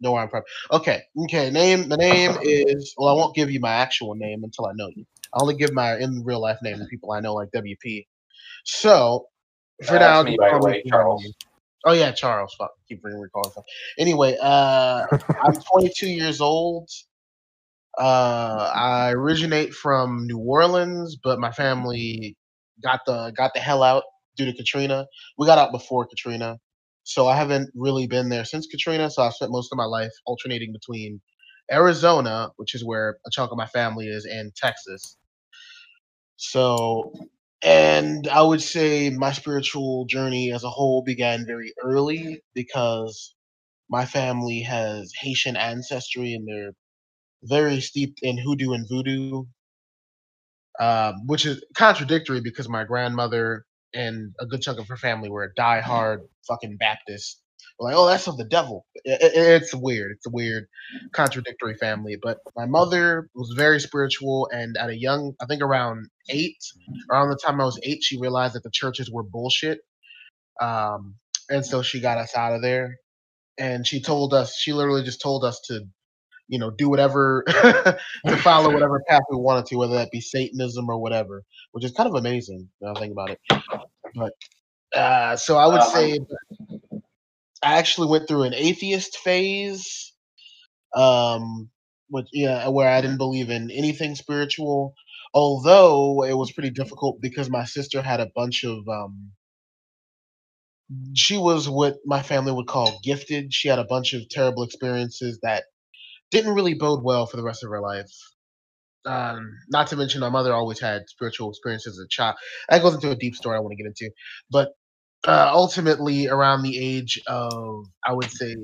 know where I'm from. Okay, okay. Name the name is well. I won't give you my actual name until I know you. I only give my in real life name to people I know, like WP. So for Uh, now, me, by the way, Charles. Oh yeah, Charles. Fuck, keep bringing recalling stuff. Anyway, uh, I'm 22 years old. Uh, I originate from New Orleans, but my family got the got the hell out due to Katrina. We got out before Katrina, so I haven't really been there since Katrina. So I spent most of my life alternating between Arizona, which is where a chunk of my family is, and Texas. So, and I would say my spiritual journey as a whole began very early because my family has Haitian ancestry and they're very steeped in hoodoo and voodoo, um, which is contradictory because my grandmother and a good chunk of her family were diehard fucking Baptists. Like, oh, that's of the devil. I- I- it's weird. It's a weird, contradictory family. But my mother was very spiritual, and at a young, I think around eight, around the time I was eight, she realized that the churches were bullshit. Um, and so she got us out of there. And she told us, she literally just told us to you know, do whatever to follow whatever path we wanted to, whether that be Satanism or whatever, which is kind of amazing now I think about it. But uh, so I would Um, say I actually went through an atheist phase, um, which yeah, where I didn't believe in anything spiritual. Although it was pretty difficult because my sister had a bunch of um, she was what my family would call gifted. She had a bunch of terrible experiences that didn't really bode well for the rest of her life. Um, not to mention, my mother always had spiritual experiences as a child. That goes into a deep story I want to get into. But uh, ultimately, around the age of, I would say,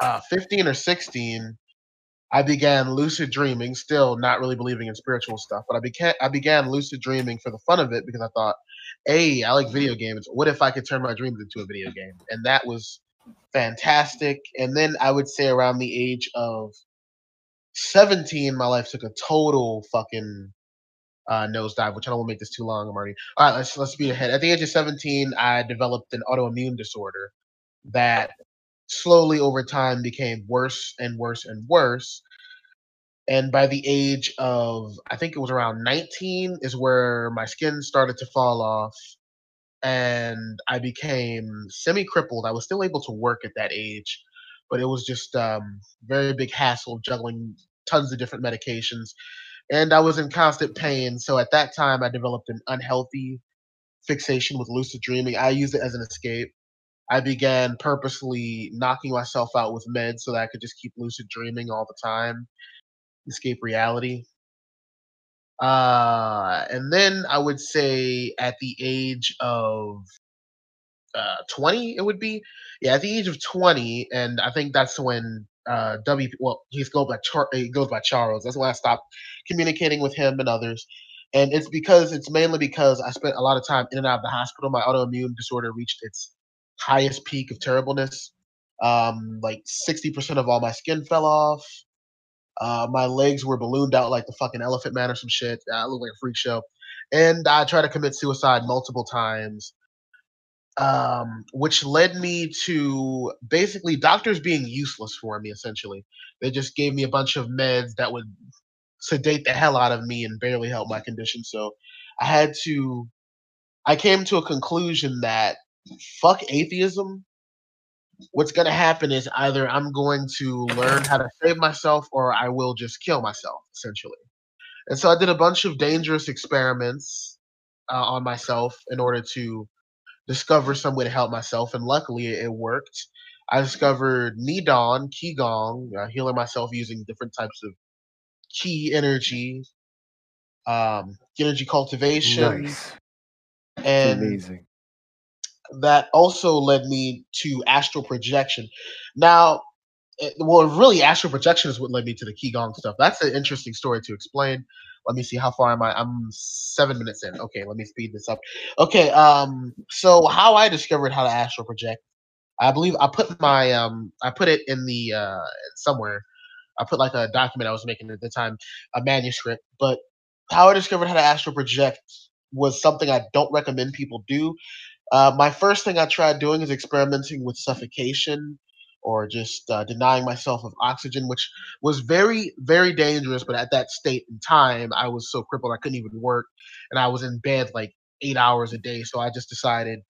uh, 15 or 16, I began lucid dreaming. Still not really believing in spiritual stuff, but I began I began lucid dreaming for the fun of it because I thought, hey, I like video games. What if I could turn my dreams into a video game? And that was fantastic. And then I would say around the age of 17, my life took a total fucking uh, nosedive, which I don't want to make this too long. I'm already all right. Let's let's speed ahead. At the age of 17, I developed an autoimmune disorder that slowly over time became worse and worse and worse. And by the age of, I think it was around 19, is where my skin started to fall off and I became semi crippled. I was still able to work at that age, but it was just um, very big hassle juggling tons of different medications. And I was in constant pain. So at that time, I developed an unhealthy fixation with lucid dreaming. I used it as an escape. I began purposely knocking myself out with meds so that I could just keep lucid dreaming all the time, escape reality. Uh, and then I would say at the age of uh, 20, it would be. Yeah, at the age of 20, and I think that's when uh, W. Well, he's go by Char- he goes by Charles. That's when I stopped communicating with him and others. And it's because it's mainly because I spent a lot of time in and out of the hospital. My autoimmune disorder reached its highest peak of terribleness. Um, like 60% of all my skin fell off. Uh, my legs were ballooned out like the fucking Elephant Man or some shit. I looked like a freak show. And I tried to commit suicide multiple times um, which led me to basically doctors being useless for me. Essentially, they just gave me a bunch of meds that would sedate the hell out of me and barely help my condition. So I had to. I came to a conclusion that fuck atheism. What's going to happen is either I'm going to learn how to save myself or I will just kill myself, essentially. And so I did a bunch of dangerous experiments uh, on myself in order to discover some way to help myself, and luckily it worked. I discovered Neidan, Qigong, uh, healing myself using different types of Qi energy, um, energy cultivation, Nice. And amazing. That also led me to astral projection. Now, it, well, really, astral projection is what led me to the Qigong stuff. That's an interesting story to explain. Let me see how far am I? I'm seven minutes in. Okay, let me speed this up. Okay, um, so how I discovered how to astral project, I believe I put my um, I put it in the uh somewhere. I put like a document I was making at the time, a manuscript. But how I discovered how to astral project was something I don't recommend people do. Uh, my first thing I tried doing is experimenting with suffocation or just uh, denying myself of oxygen, which was very, very dangerous. But at that state in time, I was so crippled I couldn't even work, and I was in bed like eight hours a day. So I just decided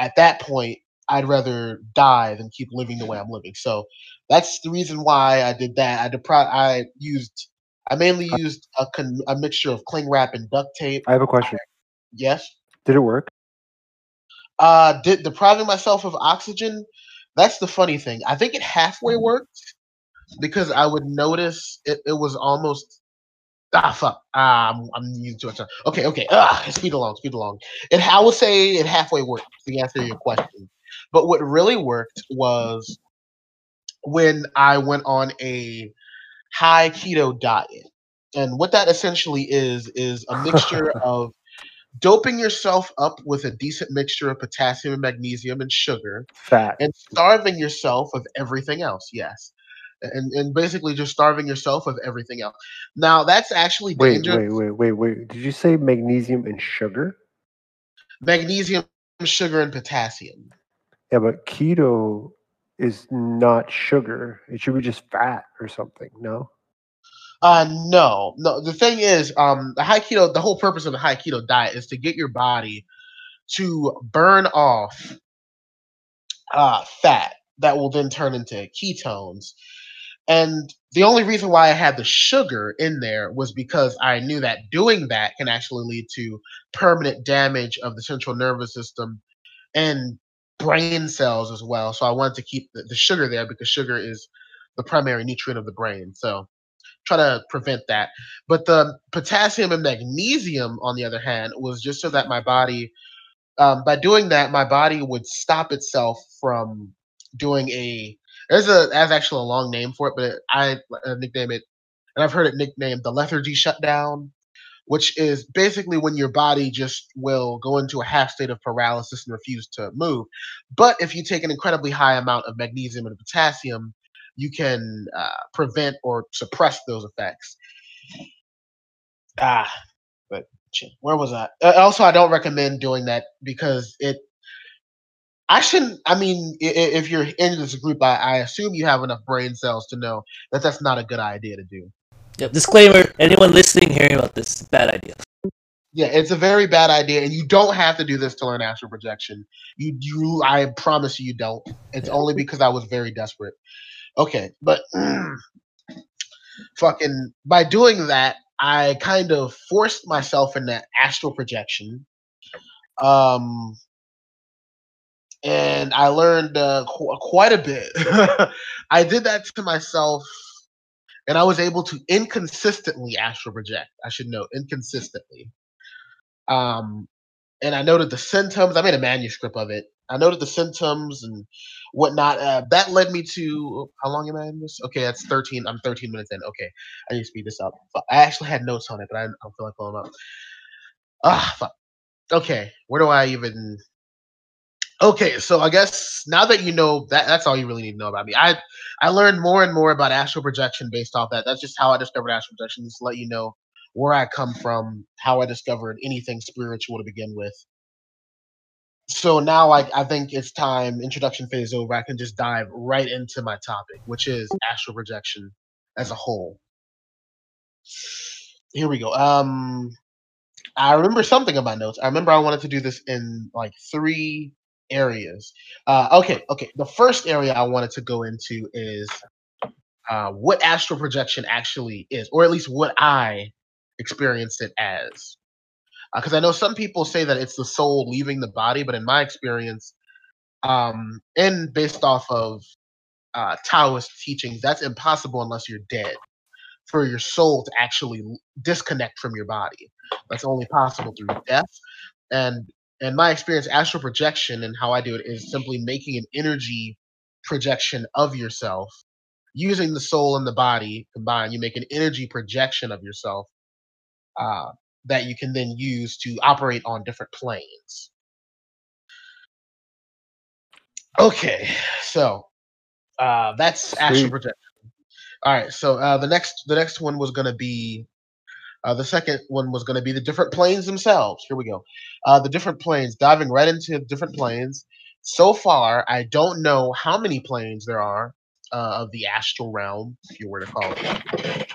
at that point I'd rather die than keep living the way I'm living. So that's the reason why I did that. I depri- I used I mainly Uh used a con- a mixture of cling wrap and duct tape. I have a question. Yes. Did it work? Uh, did depriving myself of oxygen? That's the funny thing. I think it halfway worked because I would notice it, it was almost ah fuck. Ah, I'm, I'm using too much time. Okay, okay. Ah, speed along, speed along. It I would say it halfway worked to answer your question. But what really worked was when I went on a high keto diet. And what that essentially is is a mixture of doping yourself up with a decent mixture of potassium and magnesium and sugar Fat. and starving yourself of everything else. Yes. And and basically just starving yourself of everything else. Now that's actually Wait, dangerous. wait, wait, wait, wait. Did you say magnesium and sugar? Magnesium, sugar, and potassium. Yeah, but keto is not sugar. It should be just fat or something. No. Uh no, no. The thing is, um, the high keto, the whole purpose of the high keto diet is to get your body to burn off uh fat that will then turn into ketones. And the only reason why I had the sugar in there was because I knew that doing that can actually lead to permanent damage of the central nervous system and brain cells as well. So I wanted to keep the, the sugar there because sugar is the primary nutrient of the brain. So try to prevent that. But the potassium and magnesium, on the other hand, was just so that my body, um, by doing that, my body would stop itself from doing a. There's a that's actually a long name for it, but I nickname it, and I've heard it nicknamed the lethargy shutdown, which is basically when your body just will go into a half state of paralysis and refuse to move. But if you take an incredibly high amount of magnesium and potassium, you can uh, prevent or suppress those effects. Ah, but where was I? Uh, also, I don't recommend doing that because it. I shouldn't. I mean, i- i- if you're in this group, I, I assume you have enough brain cells to know that that's not a good idea to do. Yep. Disclaimer: Anyone listening, hearing about this, bad idea. Yeah, it's a very bad idea, and you don't have to do this to learn astral projection. You, you, I promise you, you don't. It's Yeah. only because I was very desperate. Okay, but fucking by doing that, I kind of forced myself in that astral projection. Um, and I learned uh, qu- quite a bit. I did that to myself, and I was able to inconsistently astral project. I should note, inconsistently. Um, and I noted the symptoms. I made a manuscript of it. I noted the symptoms and whatnot. Uh, that led me to how long am I in this? Okay, that's thirteen. I'm thirteen minutes in. Okay, I need to speed this up. I actually had notes on it, but I, I don't feel like pulling up. Ah, fuck. Okay, where do I even? Okay, so I guess now that you know that, that's all you really need to know about me. I I learned more and more about astral projection based off that. That's just how I discovered astral projection. Just let you know where I come from, how I discovered anything spiritual to begin with. So now I, I think it's time, introduction phase over. I can just dive right into my topic, which is astral projection as a whole. Here we go. Um, I remember something in my notes. I remember I wanted to do this in like three areas. Uh, okay, okay. The first area I wanted to go into is uh, what astral projection actually is, or at least what I experienced it as. Because I know some people say that it's the soul leaving the body, but in my experience, um, and based off of uh, Taoist teachings, that's impossible unless you're dead for your soul to actually disconnect from your body. That's only possible through death. And in my experience, astral projection and how I do it is simply making an energy projection of yourself using the soul and the body combined. You make an energy projection of yourself uh, that you can then use to operate on different planes. Okay, so uh, that's astral Sweet. projection. All right, so uh, the next the next one was gonna be uh, the second one was gonna be the different planes themselves. Here we go. Uh, the different planes, diving right into different planes. So far, I don't know how many planes there are, uh, of the astral realm, if you were to call it.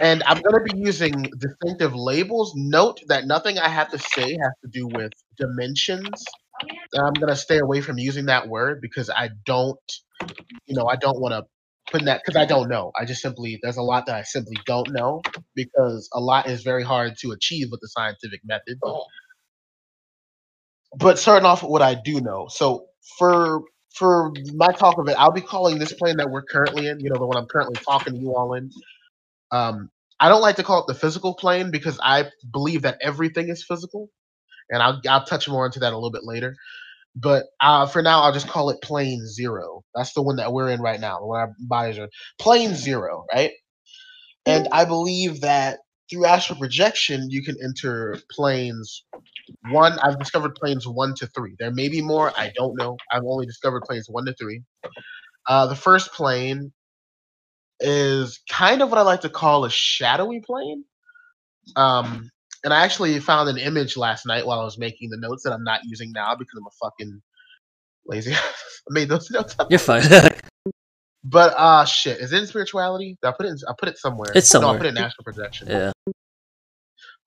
And I'm going to be using distinctive labels. Note that nothing I have to say has to do with dimensions. I'm going to stay away from using that word because I don't, you know, I don't want to put in that because I don't know. I just simply, there's a lot that I simply don't know because a lot is very hard to achieve with the scientific method. But starting off with what I do know. So for for my talk of it, I'll be calling this plane that we're currently in, you know, the one I'm currently talking to you all in. Um, I don't like to call it the physical plane because I believe that everything is physical, and I'll I'll touch more into that a little bit later. But uh, for now, I'll just call it plane zero. That's the one that we're in right now. The one our bodies are plane zero, right? And I believe that through astral projection, you can enter planes one. I've discovered planes one to three. There may be more. I don't know. I've only discovered planes one to three. Uh, the first plane is kind of what I like to call a shadowy plane. Um, and I actually found an image last night while I was making the notes that I'm not using now because I'm a fucking lazy. I made those notes up. You're fine. But uh shit, is it in spirituality? I put it in, I put it somewhere. It's No, I somewhere. put it in astral projection. yeah.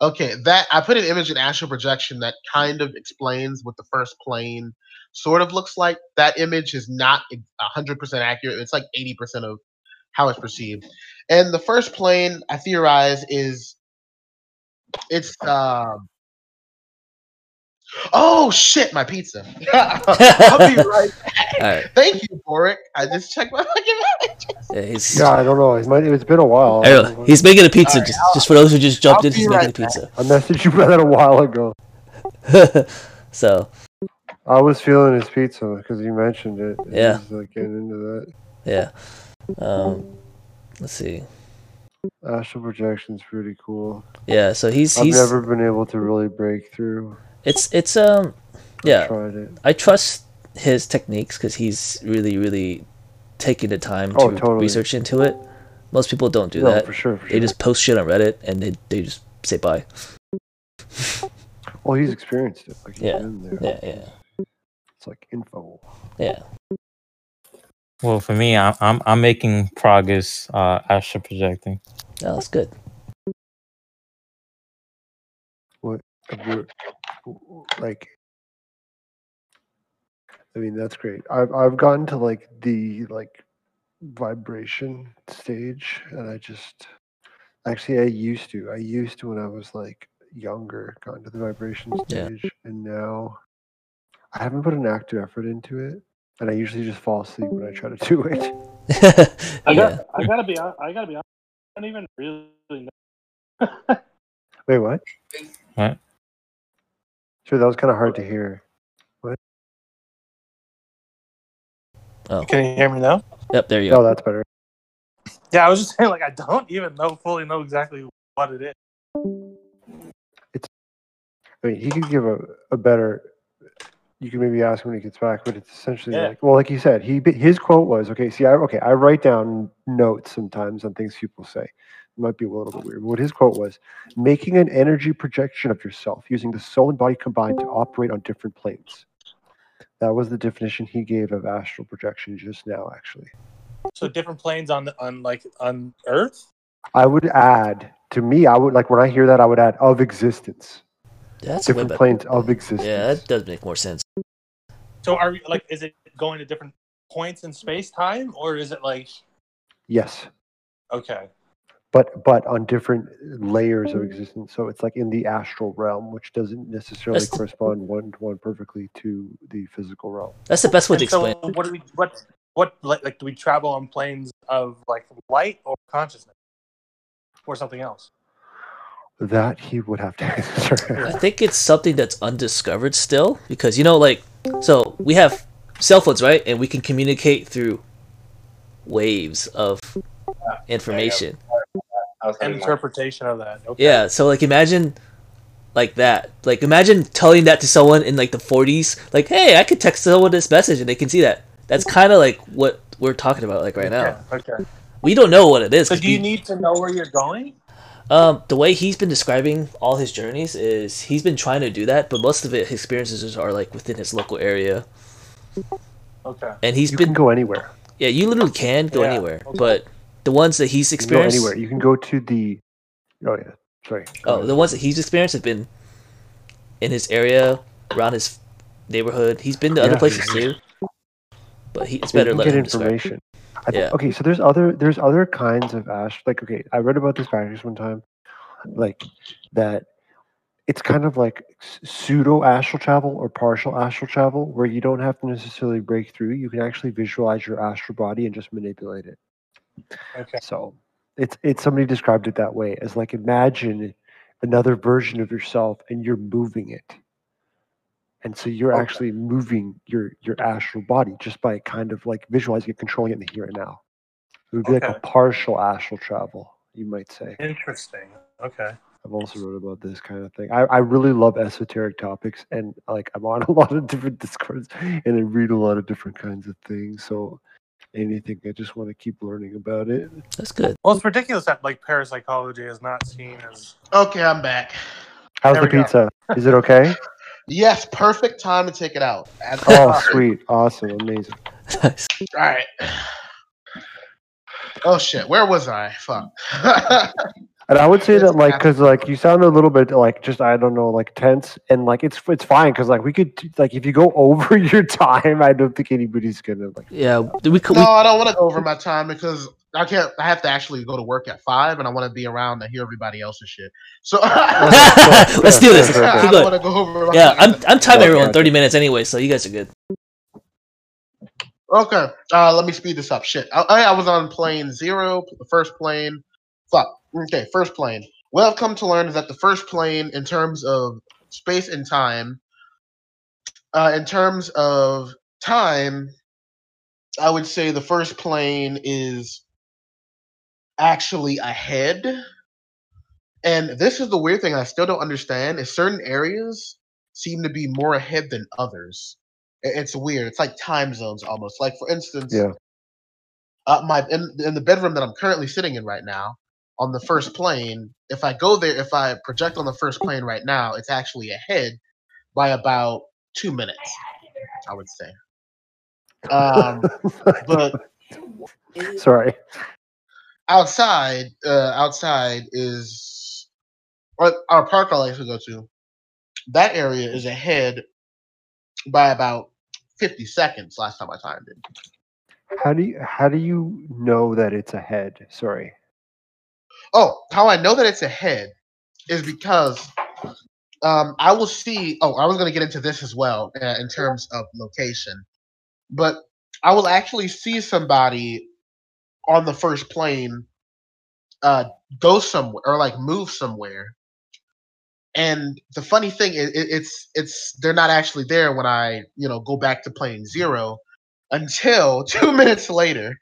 Okay, that I put an image in astral projection that kind of explains what the first plane sort of looks like. That image is not hundred percent accurate. It's like eighty percent of how it's perceived. And the first plane I theorize is it's um Oh shit, my pizza. I'll be right back. All right. Thank you, Boric. I just checked my fucking messages. Yeah, he's Yeah, I don't know. It might, it's been a while. I he's making a pizza. Alright, just, just for those who just jumped I'll in, he's be making right a pizza. I messaged you about that a while ago. so I was feeling his pizza because you mentioned it. Yeah. He's like getting into that. yeah. Um, let's see. Astral projection's pretty cool. Yeah. So he's I've he's never been able to really break through. it's it's um yeah. it. I trust his techniques because he's really really taking the time to Oh, totally. research into it. Most people don't do no, that. for sure. For They just post shit on Reddit and they they just say bye. Well, he's experienced it. Like he's Yeah. Yeah. Yeah. It's like info. Yeah. Well, for me, I'm I'm, I'm making progress uh, astral projecting. Oh, that's good. If we're- Like, I mean, that's great. I've I've gotten to like the like vibration stage, and I just actually I used to. I used to when I was like younger, gotten to the vibration Yeah. stage, and now I haven't put an active effort into it, and I usually just fall asleep when I try to do it. I yeah. got. I gotta be. I gotta be. honest. I don't even really know. Wait, what? What? Sure, that was kind of hard to hear. What? Oh. Can you hear me now? Yep. There you go. Oh, that's better. Yeah, I was just saying. Like, I don't even know fully know exactly what it is. it is. I mean, he could give a, a better. You can maybe ask when he gets back, but it's essentially Yeah. like, well, like you said, he his quote was, okay, see, I okay, I write down notes sometimes on things people say. It might be a little bit weird. But what his quote was, making an energy projection of yourself using the soul and body combined to operate on different planes. That was the definition he gave of astral projection just now, actually. So different planes on the on like on Earth. I would add to me, I would like when I hear that, I would add of existence, That's way different better. planes of existence. Yeah, that does make more sense. So are we like? Is it going to different points in space time, or is it like? Yes. Okay. but but on different layers of existence. So it's like in the astral realm, which doesn't necessarily That's- correspond one to one perfectly to the physical realm. That's the best way to And so explain. what do we? What? What? Like, like, do we travel on planes of like light or consciousness, or something else? That he would have to answer. I think it's something that's undiscovered still because you know, like, so we have cell phones, right? And we can communicate through waves of information. An interpretation of that. Okay. Yeah, so like imagine like that. Like imagine telling that to someone in like the 40s, like, "Hey, I could text someone this message and they can see that." That's kind of like what we're talking about like right now. Okay. okay. We don't know what it is. So 'cause do you we- need to know where you're going? Um, the way he's been describing all his journeys is he's been trying to do that, but most of it, his experiences are like within his local area, Okay. and he's you been can go anywhere. Yeah, you literally can go Yeah, anywhere, okay. but the ones that he's You can go experienced, anywhere. You can go to the. Oh yeah, sorry. Go oh, ahead. the ones that he's experienced have been in his area, around his neighborhood. He's been to other places too, but he, it's better let can him get describe. Information. I th- Yeah. Okay, so there's other there's other kinds of ash. Like okay, I read about this practice one time, like that. It's kind of like pseudo astral travel or partial astral travel, where you don't have to necessarily break through. You can actually visualize your astral body and just manipulate it. Okay. So it's it's somebody described it that way as like imagine another version of yourself and you're moving it. And so you're Okay. actually moving your your astral body just by kind of like visualizing it, controlling it in the here and now. It would be like a partial astral travel, you might say. Interesting. Okay. I've also wrote about this kind of thing. I, I really love esoteric topics and like I'm on a lot of different discords and I read a lot of different kinds of things. So anything, I just want to keep learning about it. That's good. Well, it's ridiculous that like parapsychology is not seen as Okay, I'm back. How's There the we go. pizza? Is it okay? Yes, perfect time to take it out. As- Oh, sweet, awesome, amazing. All right. Oh shit, where was I? Fuck. And I would say that like because like you sound a little bit like just I don't know like tense and like it's it's fine because like we could like if you go over your time I don't think anybody's gonna like Yeah, we could. no, I don't want to go over my time because I can't. I have to actually go to work at five, and I want to be around to hear everybody else's shit. So Let's do this. Fair, fair, I don't want to go over. My Yeah, I'm. I'm timing everyone 30 minutes anyway, so you guys are good. Okay, uh, let me speed this up. Shit, I, I was on plane zero, the first plane. Fuck. Okay, first plane. What I've come to learn is that the first plane, in terms of space and time, uh, in terms of time, I would say the first plane is actually ahead. And this is the weird thing I still don't understand is certain areas seem to be more ahead than others. It's weird. It's like time zones almost. Like for instance, Yeah. uh, my in, in the bedroom that I'm currently sitting in right now, on the first plane, if I go there, if I project on the first plane right now, it's actually ahead by about two minutes. I would say. Um, but sorry outside, uh, outside is or our park I like to go to. That area is ahead by about fifty seconds. Last time I timed it. how do you how do you know that it's ahead sorry Oh, how I know that it's ahead is because um, I will see. Oh, I was going to get into this as well uh, in terms of location, but I will actually see somebody on the first plane uh, go somewhere or like move somewhere. And the funny thing is, it, it's it's they're not actually there when I you know go back to plane zero until two minutes later.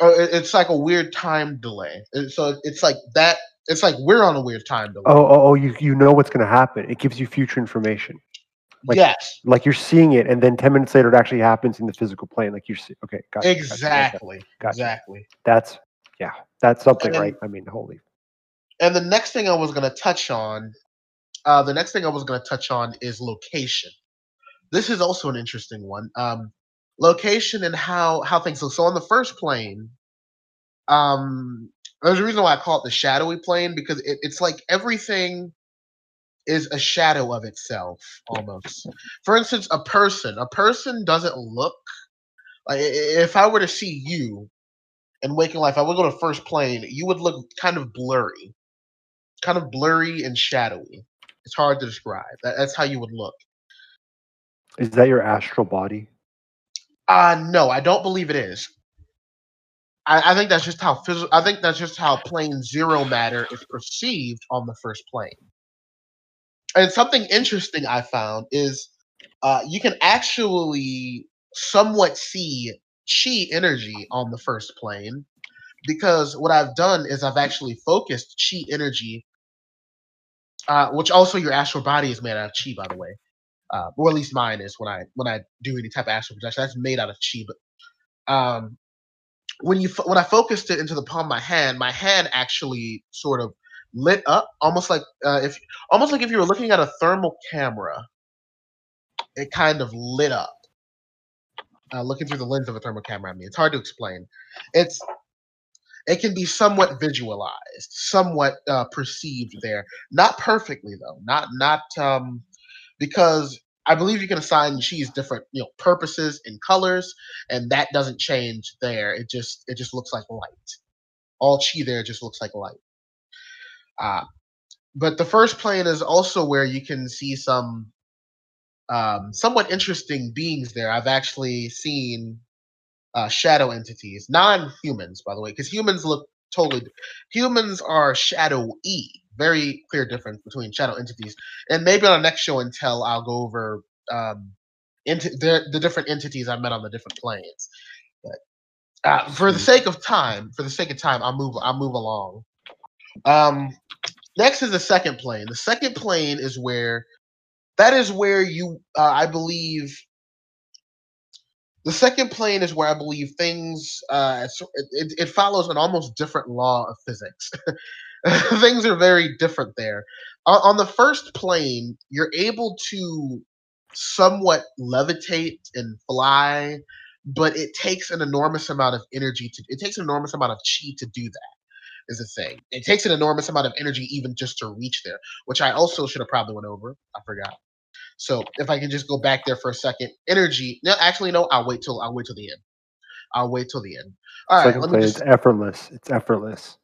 Oh, it- it's like a weird time delay. Uh, So it's like that. It's like we're on a weird time delay. oh oh, oh you you know what's going to happen it gives you future information like- yes, like you're seeing it and then 10 minutes later it actually happens in the physical plane like you're see- okay gotcha, gotcha. exactly, Gotcha. exactly. that's yeah that's something then- right i mean holy And the next thing I was going to touch on, uh, the next thing I was going to touch on is location. This is also an interesting one. Um, location and how how things look. So on the first plane, um, there's a reason why I call it the shadowy plane because it, it's like everything is a shadow of itself almost. For instance, a person. A person doesn't look like if I were to see you in waking life, I would go to first plane. You would look kind of blurry, kind of blurry and shadowy. It's hard to describe. That, that's how you would look. is that your astral body Uh no, I don't believe it is. I, I think that's just how phys- I think that's just how plane zero matter is perceived on the first plane. And something interesting I found is uh, you can actually somewhat see chi energy on the first plane because what I've done is I've actually focused chi energy, uh, which also your astral body is made out of chi, by the way uh, or at least mine is when I when I do any type of astral projection. That's made out of chi, but um, when you when I focused it into the palm of my hand, my hand actually sort of lit up, almost like uh, if almost like if you were looking at a thermal camera. It kind of lit up, uh, looking through the lens of a thermal camera. I mean, it's hard to explain. It's it can be somewhat visualized, somewhat uh, perceived there, not perfectly though, not not um, because I believe you can assign cheese different you know purposes and colors, and that doesn't change there. It just it just looks like light. All chi there just looks like light. Uh, but the first plane is also where you can see some um, somewhat interesting beings there. I've actually seen uh, shadow entities, non-humans, by the way, because humans look totally. Humans are shadow E. Very clear difference between shadow entities, and maybe on the next show and tell, I'll go over um, into the, the different entities I met on the different planes. But uh, for the sake of time, for the sake of time, I'll move. I'll move along. Um, next is the second plane. The second plane is where that is where you, uh, I believe, the second plane is where I believe things uh, it, it, follows an almost different law of physics. things are very different there. On, on the first plane, you're able to somewhat levitate and fly, but it takes an enormous amount of energy to. It takes an enormous amount of chi to do that. Is the thing. It takes an enormous amount of energy even just to reach there, which I also should have probably went over. I forgot. So if I can just go back there for a second, energy. No, actually, no. I'll wait till I'll wait till the end. I'll wait till the end. All right. Second Let me plane just. is effortless. It's effortless.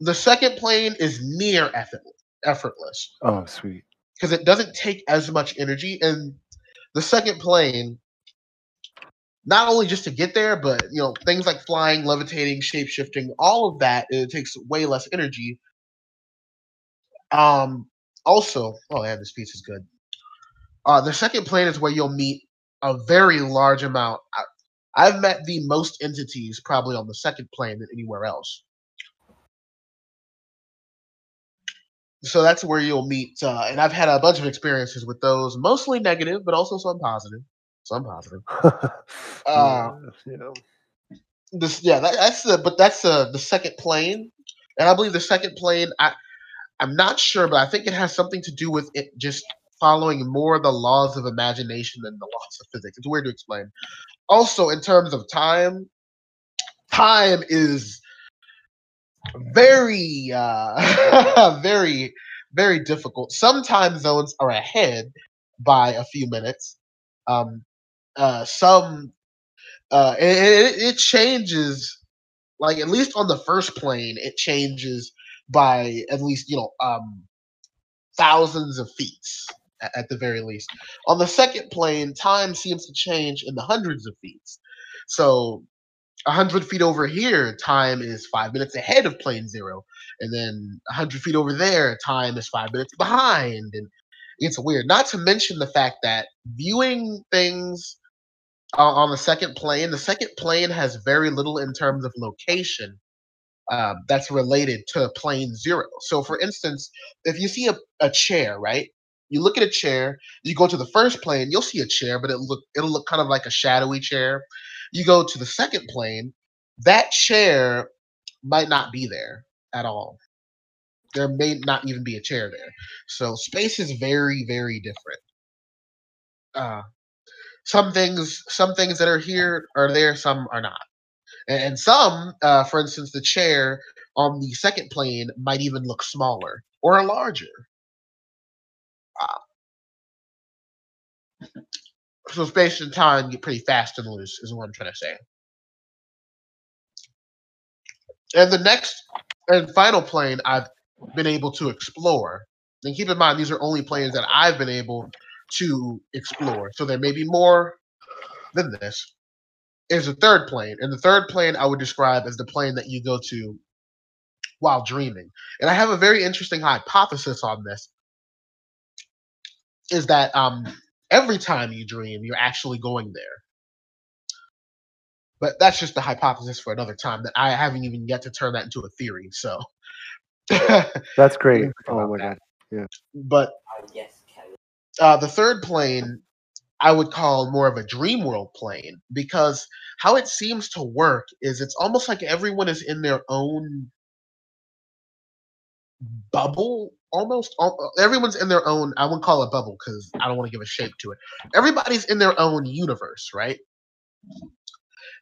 The second plane is near effortless, effortless Oh, sweet. because it doesn't take as much energy, and the second plane. Not only just to get there, but you know things like flying, levitating, shape shifting, all of that it takes way less energy. Um. Also, oh yeah, this piece is good. Uh, the second plane is where you'll meet a very large amount. I, I've met the most entities probably on the second plane than anywhere else. So that's where you'll meet, uh, and I've had a bunch of experiences with those, mostly negative, but also some positive. Some positive. Uh, yeah. This, yeah, that, that's the, but that's the the second plane, and I believe the second plane. I, I'm not sure, but I think it has something to do with it just following more the laws of imagination than the laws of physics. It's weird to explain. Also, in terms of time, time is very, uh, very, very difficult. Some time zones are ahead by a few minutes. Um, uh, some, uh, it, it, changes. Like at least on the first plane, it changes by at least you know um, thousands of feet at the very least. On the second plane, time seems to change in the hundreds of feet. So, a hundred feet over here, time is five minutes ahead of plane zero, and then a hundred feet over there, time is five minutes behind, and it's weird. Not to mention the fact that viewing things uh, on the second plane, the second plane has very little in terms of location um, that's related to plane zero. So, for instance, if you see a, a chair, right? You look at a chair. You go to the first plane, you'll see a chair, but it look it'll look kind of like a shadowy chair. You go to the second plane, that chair might not be there at all. There may not even be a chair there. So space is very, very different. Uh, some things, some things that are here are there, some are not. And, and some, uh, for instance, the chair on the second plane might even look smaller or larger. Uh, so space and time get pretty fast and loose, is what I'm trying to say. And the next and final plane I've been able to explore, and keep in mind these are only planes that I've been able to explore. So there may be more than this. Is the third plane, and the third plane I would describe as the plane that you go to while dreaming. And I have a very interesting hypothesis on this. Is that um every time you dream, you're actually going there. But that's just the hypothesis for another time that I haven't even yet to turn that into a theory. So, That's great. think Oh my that. god. but uh, the third plane I would call more of a dream world plane because how it seems to work is it's almost like everyone is in their own bubble almost al- uh, everyone's in their own i wouldn't call it bubble because i don't want to give a shape to it everybody's in their own universe right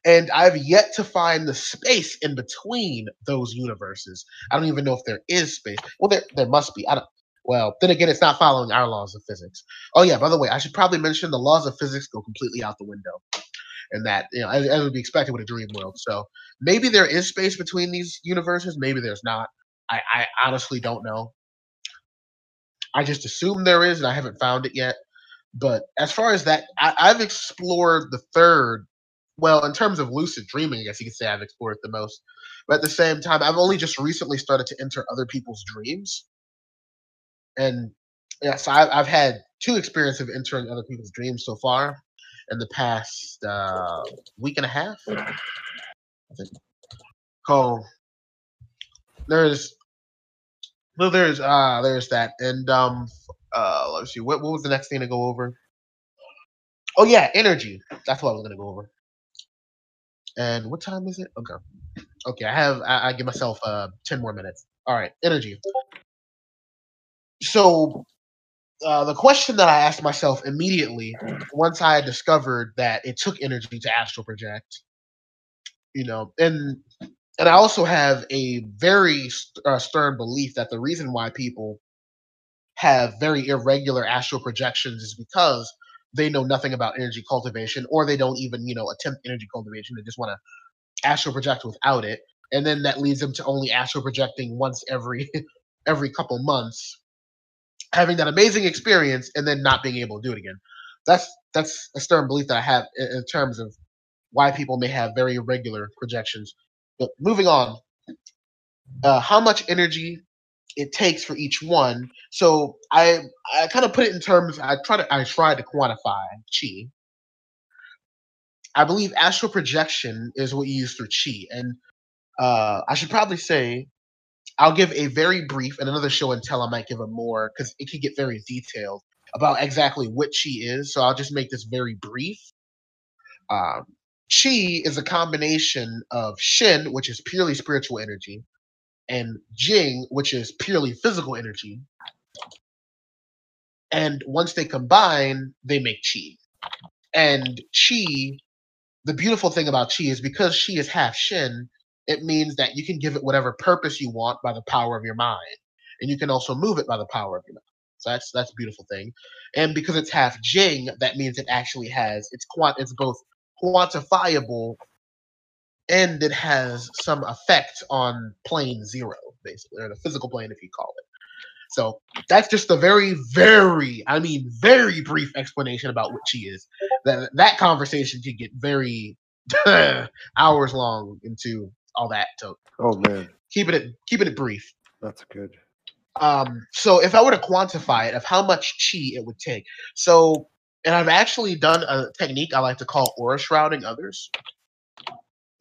And I've yet to find the space in between those universes. I don't even know if there is space. Well, there there must be. I don't. Well, then again, it's not following our laws of physics. Oh yeah, by the way, I should probably mention the laws of physics go completely out the window, and that you know as, as would be expected with a dream world. So maybe there is space between these universes. Maybe there's not. I, I honestly don't know. I just assume there is, and I haven't found it yet. But as far as that, I, I've explored the third. Well, in terms of lucid dreaming, I guess you could say I've explored it the most. But at the same time, I've only just recently started to enter other people's dreams. And yeah, so I've, had two experiences of entering other people's dreams so far in the past uh, week and a half. I think. Oh, there's well, there's uh there's that, and um uh let's see what what was the next thing to go over? Oh yeah, energy. That's what I was gonna go over. And what time is it? Okay, okay. I have I, I give myself uh ten more minutes. All right, energy. So uh, the question that I asked myself immediately once I discovered that it took energy to astral project, you know, and and I also have a very uh, stern belief that the reason why people have very irregular astral projections is because they know nothing about energy cultivation or they don't even you know attempt energy cultivation. They just want to astral project without it. And then that leads them to only astral projecting once every every couple months having that amazing experience and then not being able to do it again. That's that's a stern belief that i have in, in terms of why people may have very irregular projections but moving on uh, how much energy it takes for each one. So I I kind of put it in terms. I try to I tried to quantify chi. I believe astral projection is what you use for chi, and uh, I should probably say I'll give a very brief and another show and tell. I might give a more because it can get very detailed about exactly what chi is. So I'll just make this very brief. Um, chi is a combination of shin, which is purely spiritual energy, and Jing, which is purely physical energy. And once they combine, they make Chi. And Chi, the beautiful thing about Chi is because Chi is half Shin, it means that you can give it whatever purpose you want by the power of your mind. And you can also move it by the power of your mind. So that's that's a beautiful thing. And because it's half Jing, that means it actually has it's quant it's both quantifiable and it has some effect on plane zero, basically, or the physical plane, if you call it. So that's just a very, very, I mean, very brief explanation about what she is. That that conversation could get very hours long into all that. So Oh man, keeping it keeping it brief. that's good. Um, so if I were to quantify it of how much chi it would take, so and I've actually done a technique I like to call aura shrouding others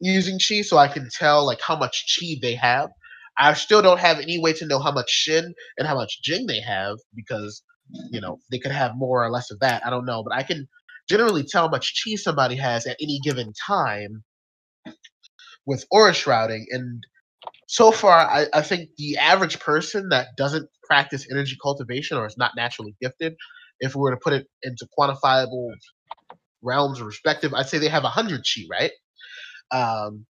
using chi, so I can tell like how much chi they have. I still don't have any way to know how much shin and how much jing they have because you know they could have more or less of that. I don't know, but I can generally tell how much chi somebody has at any given time with aura shrouding. And so far, I, I think the average person that doesn't practice energy cultivation or is not naturally gifted, if we were to put it into quantifiable realms or perspective, I'd say they have 100 chi, right? Um,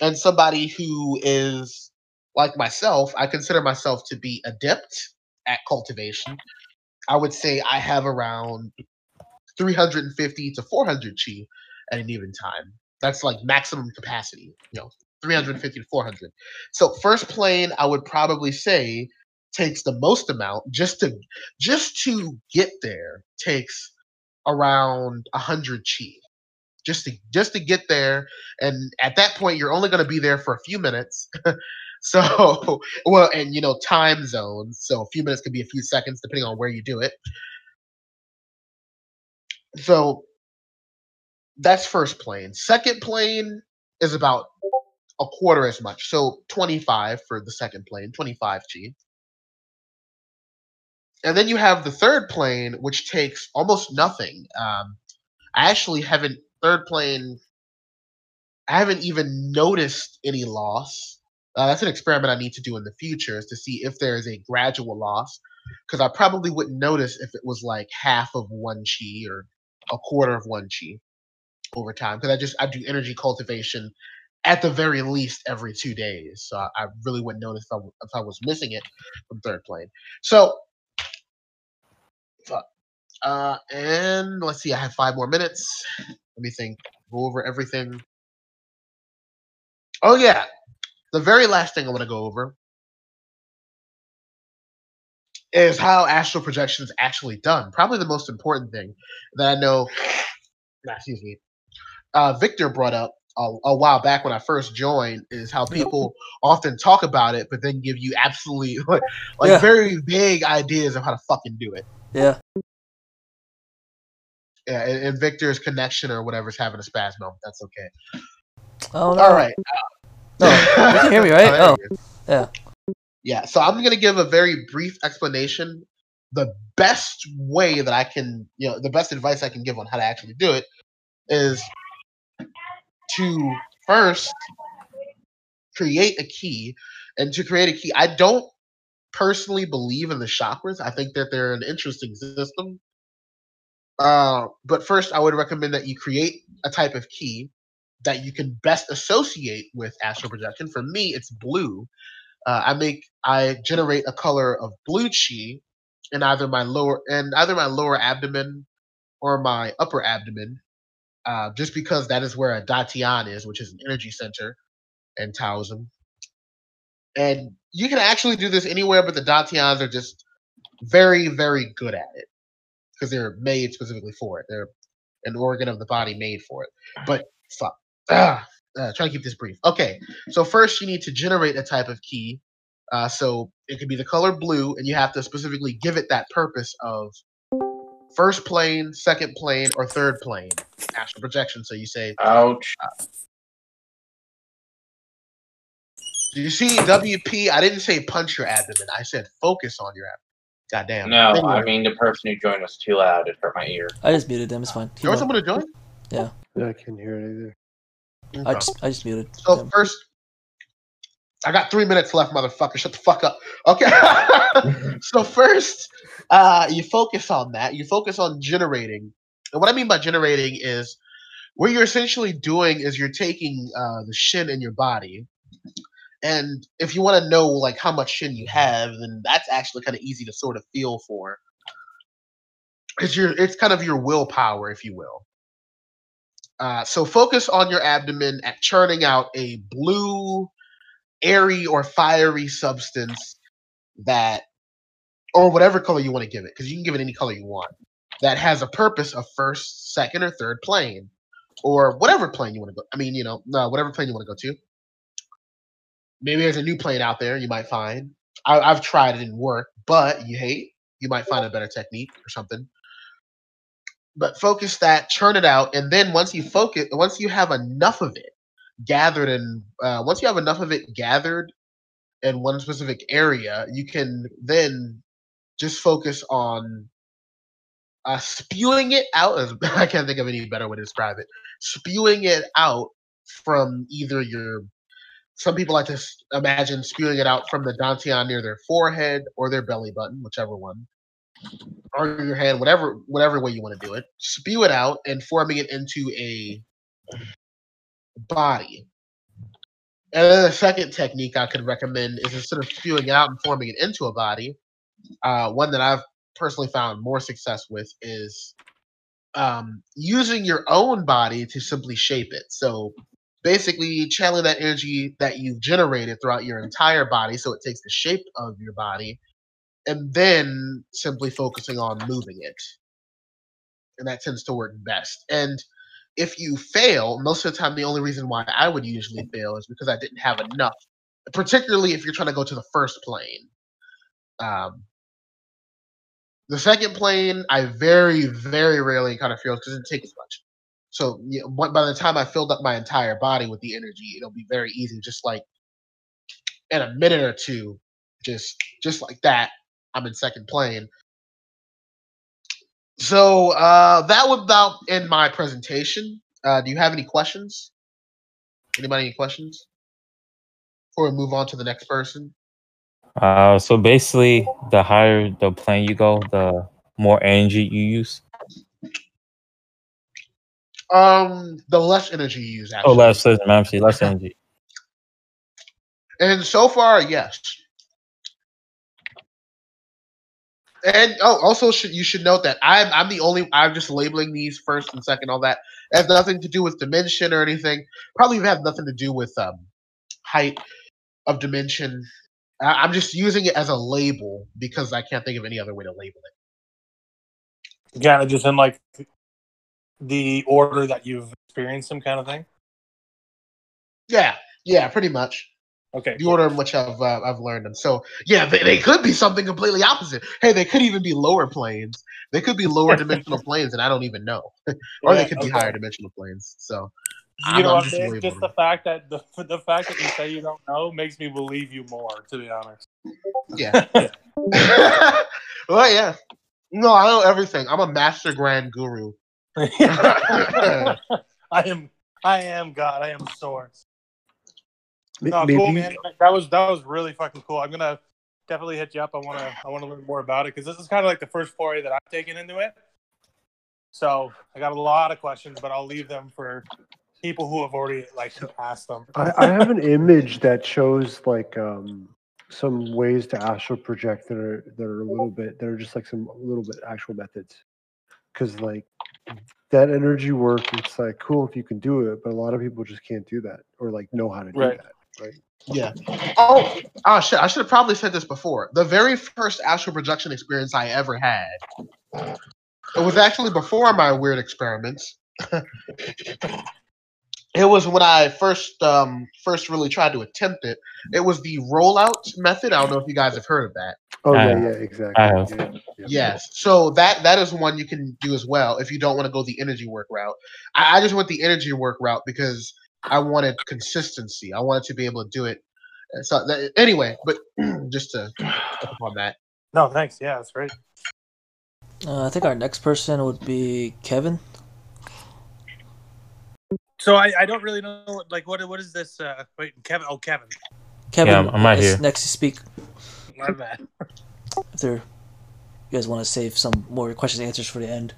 and somebody who is like myself, I consider myself to be adept at cultivation. I would say I have around 350 to 400 chi at an even time. That's like maximum capacity, you know, 350 to 400. So first plane, I would probably say takes the most amount just to just to get there takes around 100 chi. Just to just to get there and at that point you're only going to be there for a few minutes. So well and you know time zones so a few minutes could be a few seconds depending on where you do it. So that's first plane. Second plane is about a quarter as much so 25 for the second plane 25 chi and then you have the third plane which takes almost nothing um, i actually haven't third plane i haven't even noticed any loss uh, that's an experiment i need to do in the future is to see if there is a gradual loss because i probably wouldn't notice if it was like half of one chi or a quarter of one chi over time because I just I do energy cultivation at the very least every two days. So I, I really wouldn't notice if I, if I was missing it from third plane. So. Uh, and let's see, I have five more minutes. Let me think. Go over everything. Oh yeah, the very last thing I want to go over is how astral projection is actually done. Probably the most important thing that I know. Excuse me. Uh, Victor brought up a, a while back when I first joined is how people often talk about it, but then give you absolutely like, like Yeah. very vague ideas of how to fucking do it. Yeah. Yeah, and, and Victor's connection or whatever's having a spasm. That's okay. Oh no. All right. No, oh, you can hear me, right? there Oh, yeah. Yeah. So I'm gonna give a very brief explanation. The best way that I can, you know, the best advice I can give on how to actually do it is to first create a key. And to create a key, I don't personally believe in the chakras. I think that they're an interesting system. Uh, but first, I would recommend that you create a type of key that you can best associate with astral projection. For me, it's blue. Uh, I make I generate a color of blue chi in either my lower in either my lower abdomen or my upper abdomen, uh, just because that is where a dantian is, which is an energy center in Taoism. And you can actually do this anywhere, but the dantians are just very, very good at it because they're made specifically for it. They're an organ of the body made for it. But fuck. Ah, uh, try to keep this brief. Okay, so first you need to generate a type of key. Uh, so it could be the color blue, and you have to specifically give it that purpose of first plane, second plane, or third plane astral projection. So you say, Ouch. "Do you see WP?" I didn't say punch your abdomen. I said focus on your abdomen. Goddamn. No, Anyway, I mean the person who joined was too loud. It hurt my ear. I just muted them. It's fine. Keep there was someone to join. Yeah, I can't hear it either. I just I just muted. So them. first, I got three minutes left, motherfucker. Shut the fuck up. Okay. so first, uh, you focus on that. You focus on generating. And what I mean by generating is what you're essentially doing is you're taking uh, the shen in your body. And if you want to know like how much shen you have, then that's actually kind of easy to sort of feel for. It's your it's kind of your willpower, if you will. Uh, so focus on your abdomen at churning out a blue, airy or fiery substance that, or whatever color you want to give it, because you can give it any color you want, that has a purpose of first, second, or third plane, or whatever plane you want to go. I mean, you know, no, whatever plane you want to go to. Maybe there's a new plane out there you might find. I, I've tried it didn't work, but you hate, you might find a better technique or something but focus that, churn it out, and then once you focus, once you have enough of it gathered, and uh, once you have enough of it gathered in one specific area, you can then just focus on uh, spewing it out. As I can't think of any better way to describe it. Spewing it out from either your. Some people like to imagine spewing it out from the dantian near their forehead or their belly button, whichever one or your hand, whatever whatever way you want to do it, spew it out and forming it into a body. And then the second technique I could recommend is instead of spewing it out and forming it into a body, uh, one that I've personally found more success with is um, using your own body to simply shape it. So basically, channeling that energy that you've generated throughout your entire body, so it takes the shape of your body, and then simply focusing on moving it. And that tends to work best. And if you fail, most of the time, the only reason why I would usually fail is because I didn't have enough, particularly if you're trying to go to the first plane. Um, the second plane, I very, very rarely kind of feel because it takes as much. So by the time I filled up my entire body with the energy, it'll be very easy. Just like in a minute or two, just just like that, I'm in second plane. So uh, that would about end my presentation. Uh, do you have any questions? Anybody any questions? Before we move on to the next person. Uh, so basically, the higher the plane you go, the more energy you use. Um, the less energy you use, actually. Oh, less less less energy. And so far, yes. And oh, also should you should note that I'm I'm the only I'm just labeling these first and second, all that. It has nothing to do with dimension or anything. Probably even have nothing to do with um height of dimension. I, I'm just using it as a label because I can't think of any other way to label it. Kind of just in like the order that you've experienced them, kind of thing. Yeah, yeah, pretty much. Okay. the cool. order in which I've uh, I've learned them. So yeah, they, they could be something completely opposite. Hey, they could even be lower planes. They could be lower dimensional planes, and I don't even know. or they Yeah, could be higher dimensional planes. So You I'm- know what, just? Just the fact that the the fact that you say you don't know makes me believe you more. To be honest. yeah. well, yeah. No, I know everything. I'm a master grand guru. I am. I am God. I am source. No, maybe cool, man. That was that was really fucking cool. I'm gonna definitely hit you up. I wanna I wanna learn more about it because this is kind of like the first foray that I've taken into it. So I got a lot of questions, but I'll leave them for people who have already like asked them. I, I have an image that shows like um, some ways to astral project that are that are a little bit that are just like some little bit actual methods. Because like that energy work, it's like cool if you can do it, but a lot of people just can't do that or like know how to do Right. that. Right. Yeah. Oh, oh shit! I should have probably said this before. The very first astral projection experience I ever had. It was actually before my weird experiments. it was when I first um first really tried to attempt it. It was the rollout method. I don't know if you guys have heard of that. Oh I yeah, yeah, exactly. I. Yeah, yeah. Yes. So that that is one you can do as well if you don't want to go the energy work route. I, I just went the energy work route because I wanted consistency. I wanted to be able to do it. So that, anyway, but just to touch upon that. No, thanks. Yeah, that's great. Uh, I think our next person would be Kevin. So I, I don't really know like what what is this? Uh, wait, Kevin. Oh, Kevin. Kevin, I'm- I'm right here. next to speak. My bad. If there, you guys want to save some more questions and answers for the end.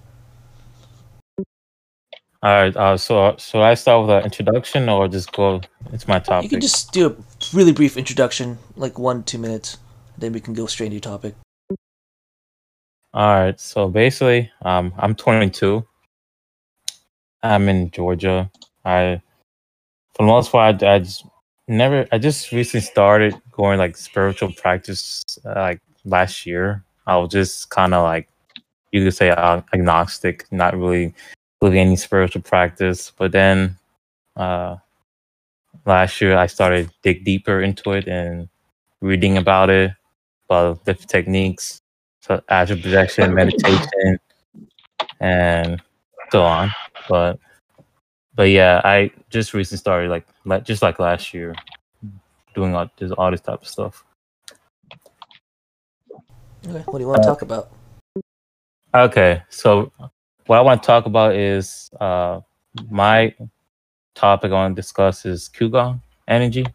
All right. Uh, so so I start with an introduction or just go? It's my topic. You can just do a really brief introduction, like one two minutes. Then we can go straight into your topic. All right. So basically, um, I'm 22. I'm in Georgia. I, for the most part, I, I just never. I just recently started going like spiritual practice uh, like last year. I was just kind of like you could say uh, agnostic, not really doing any spiritual practice. But then, uh, last year I started dig deeper into it and reading about it, about different techniques so astral projection, meditation, and so on. But but yeah, I just recently started like like just like last year, doing all this all this type of stuff. Okay, what do you want to talk about? Okay, so what I want to talk about is uh my topic I want to discuss is Kugong energy.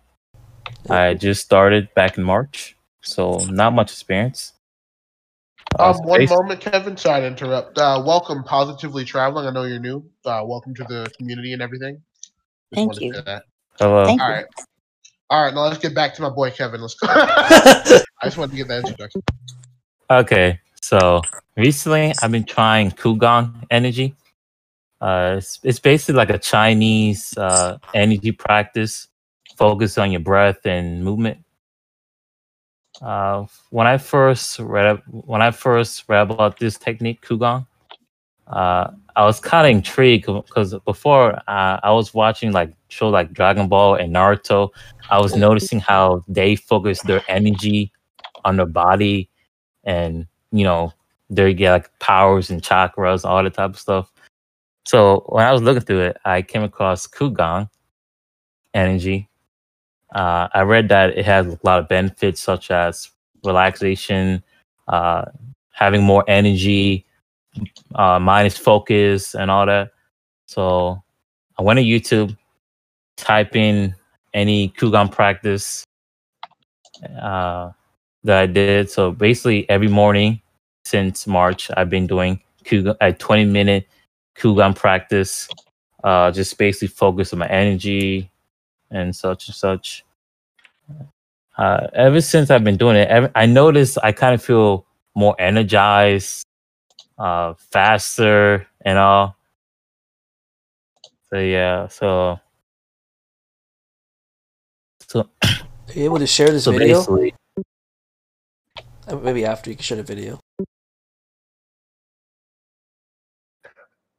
I just started back in March, so not much experience. Um, one basi- moment, Kevin. Sorry to interrupt. Uh, welcome, positively traveling. I know you're new. Uh, welcome to the community and everything. Just Thank you. say that. Hello. Thank All you. right. All right. Now let's get back to my boy Kevin. Let's go. I just wanted to get that introduction. Okay, so recently I've been trying Kugong energy. Uh, it's, it's basically like a Chinese uh, energy practice focused on your breath and movement. Uh, when I first read when I first read about this technique, Kugong, uh, I was kind of intrigued because before uh, I was watching like show like Dragon Ball and Naruto, I was noticing how they focus their energy on their body and you know they get like powers and chakras, all that type of stuff. So when I was looking through it, I came across Kugong energy. Uh, I read that it has a lot of benefits such as relaxation, uh, having more energy, uh, mind is focused, and all that. So I went to YouTube, type in any Kugong practice uh, that I did. So basically, every morning since March, I've been doing Kugong, a 20 minute Kugong practice uh, just basically focus on my energy and such and such. Uh, ever since I've been doing it, ev- I notice I kind of feel more energized, uh, faster, and all. So yeah, so so Are you able to share this so video? basically, Uh, Maybe after you can share the video.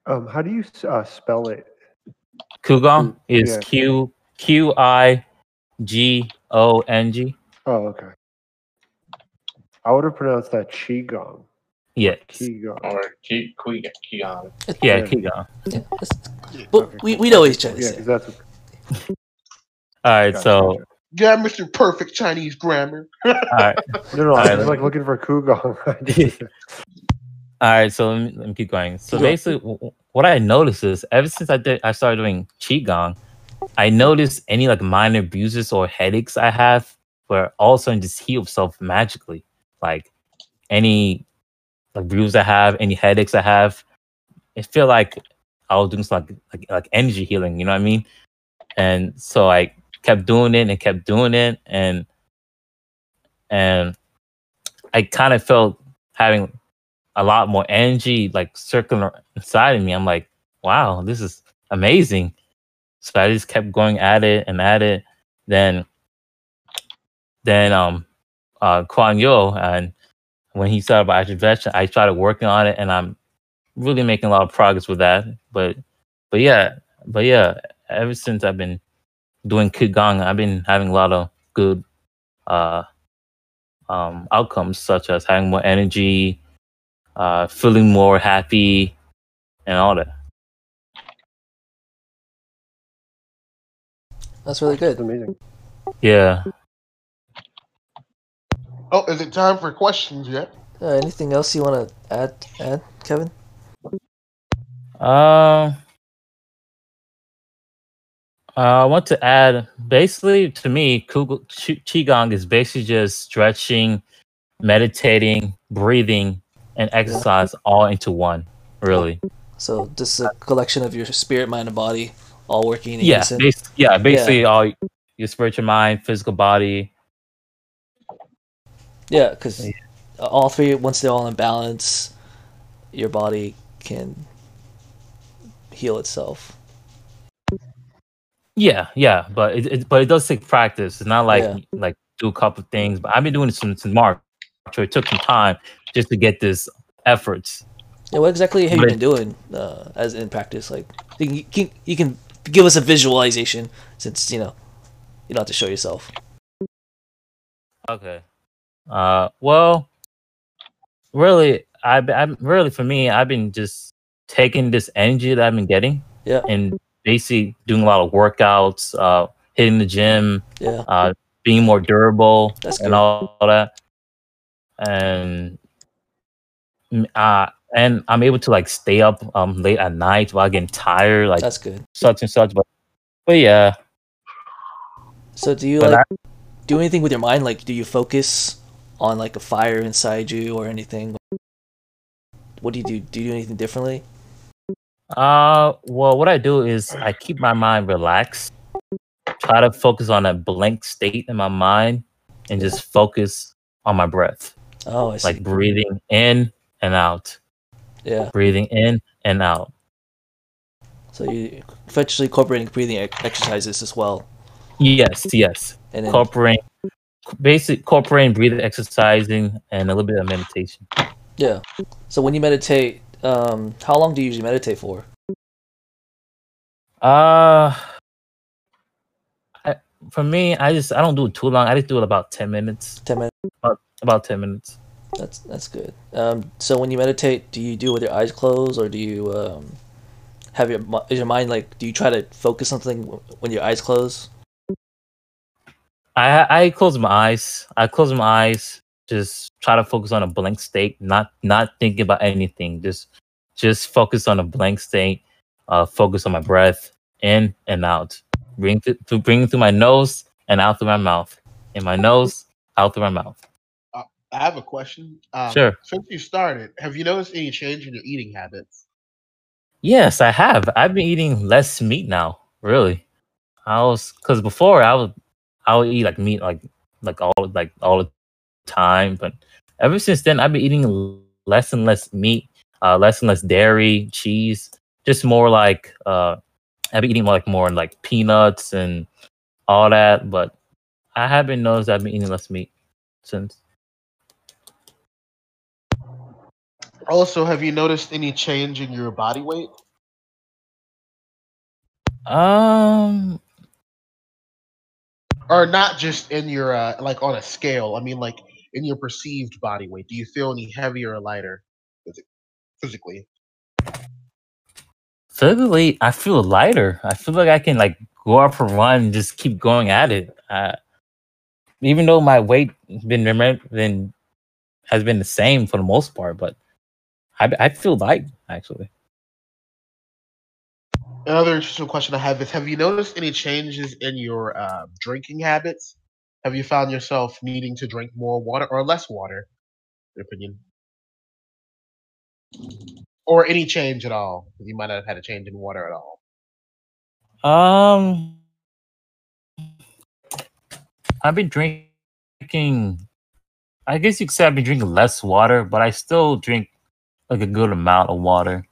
Um, how do you uh, spell it? Kugong Mm, is yeah. Q Q I G O N G. Oh, okay. I would have pronounced that qigong. Yes. Qigong. Or Ki- Qui- Kion. Yeah, Yeah. Kugong. Yeah, but Okay, we, cool. we know each other. Yeah, Yeah, because that's what, All right, gotcha, so gotcha. Yeah, Mr. Perfect Chinese grammar. all right, no, no, I Alright, was let like looking for Kugong. I all right. So let me, let me keep going. So Keep basically, w- w- what I noticed is ever since I did, I started doing qigong, I noticed any like minor bruises or headaches I have, where all of a sudden just heal itself magically. Like any like bruise I have, any headaches I have, it feel like I was doing some like, like like energy healing. You know what I mean? And so I kept doing it and kept doing it, and and I kind of felt having a lot more energy like circling inside of me. I'm like, wow, this is amazing. So I just kept going at it and at it. Then then um uh Guan Yu and when he started about vegetarian, I started working on it and I'm really making a lot of progress with that. But but yeah, but yeah, ever since I've been doing Qigong, I've been having a lot of good uh um outcomes such as having more energy, uh, feeling more happy, and all that. That's really That's good. amazing. Yeah. Oh, is it time for questions yet? Uh, anything else you want to add, add, Kevin? Um. Uh, I want to add, basically, to me, Kugel- Qi- Qigong is basically just stretching, meditating, breathing, and exercise all into one. Really, So this is a collection of your spirit, mind, and body all working in yeah, bas- yeah, basically all your spiritual mind, physical body. Yeah, because Yeah. all three, once they're all in balance, your body can heal itself. Yeah, yeah, but it, it but it does take practice. It's not like Yeah. like do a couple of things. But I've been doing this since since March, so it took some time just to get this efforts. Yeah, what exactly have you been doing uh, as in practice? Like, you can, you can give us a visualization since you know you don't have to show yourself. Okay. Uh, well, really, I I'm really for me, I've been just taking this energy that I've been getting Yeah, and basically doing a lot of workouts, uh, hitting the gym, yeah, uh, being more durable, That's and good. all that, and mm, uh, and I'm able to like stay up um late at night while getting tired, like that's good. such and such. But but yeah, So do you But like do anything with your mind? Like, do you focus on like a fire inside you or anything? What do you do? Do you do anything differently? Uh, well, what I do is I keep my mind relaxed, try to focus on a blank state in my mind, and just focus on my breath, Oh, I see. like breathing in and out, yeah. breathing in and out. So you essentially incorporating breathing exercises as well, Yes, yes. and then Incorporating, basic incorporating breathing, exercising, and a little bit of meditation. yeah. So when you meditate, um, how long do you usually meditate for? Uh, I, for me, I just I don't do it too long. I just do it about ten minutes. Ten minutes. About, About ten minutes. That's that's good. Um, so when you meditate, do you do it with your eyes closed, or do you um, have your is your mind like? Do you try to focus something when your eyes close? I I close my eyes. I close my eyes. Just try to focus on a blank state, not not thinking about anything. Just just focus on a blank state. Uh, focus on my breath in and out. Bring th- through bring through my nose and out through my mouth. In my nose, out through my mouth. I have a question. Um, Sure. Since you started, have you noticed any change in your eating habits? Yes, I have. I've been eating less meat now. Really, I was because before I would I would eat like meat like like all like all the time, but ever since then I've been eating less and less meat, uh, less and less dairy, cheese, just more like uh, I've been eating like more like peanuts and all that. But I haven't noticed I've been eating less meat since. Also, have you noticed any change in your body weight? Um, Or not just in your uh, like on a scale. I mean, like in your perceived body weight. Do you feel any heavier or lighter physically? physically, I feel lighter. I feel like I can like go out for a run and just keep going at it. Uh, even though my weight been been has been the same for the most part, but I I feel light actually. Another interesting question I have is: Have you noticed any changes in your uh, drinking habits? Have you found yourself needing to drink more water or less water? Your opinion, or any change at all? You might not have had a change in water at all. Um, I've been drinking. I guess you could say I've been drinking less water, but I still drink like a good amount of water.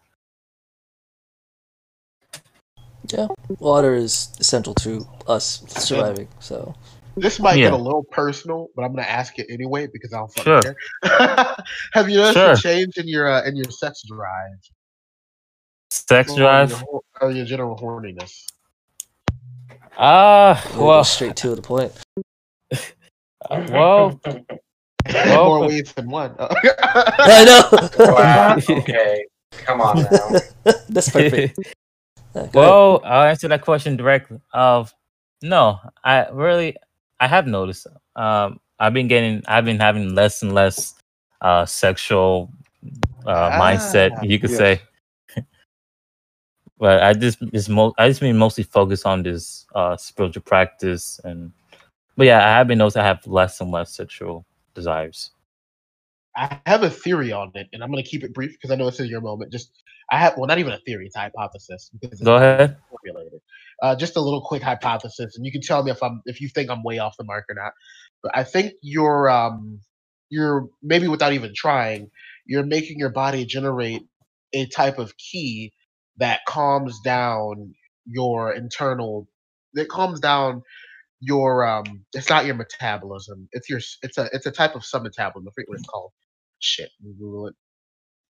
Yeah, water is essential to us surviving. So This might Yeah. get a little personal, but I'm gonna ask it anyway because I don't Sure. care. have you noticed Sure. a change in your uh, in your sex drive? Sex Or drive. your, hor- or your general horniness? Ah, we'll well, straight to the point. uh, well, Well, More but- ways than one. I know. Wow. Okay. Come on now. That's perfect. Yeah, go ahead. Well, I'll answer that question directly. Of no, I really I have noticed. Um, I've been getting, I've been having less and less uh sexual uh mindset, Ah, you could yes. say. but I just just mo- I just been mostly focused on this uh spiritual practice and. But yeah, I have been noticing I have less and less sexual desires. I have a theory on it, and I'm gonna keep it brief because I know this is your moment. Just I have well, not even a theory; it's a hypothesis. Because it's Go ahead. Formulated. Uh, just a little quick hypothesis, and you can tell me if I'm if you think I'm way off the mark or not. But I think you're um you're maybe without even trying, you're making your body generate a type of key that calms down your internal. That calms down your um. It's not your metabolism. It's your. It's a. It's a type of submetabolism. I forget what it's called. Shit, Google it.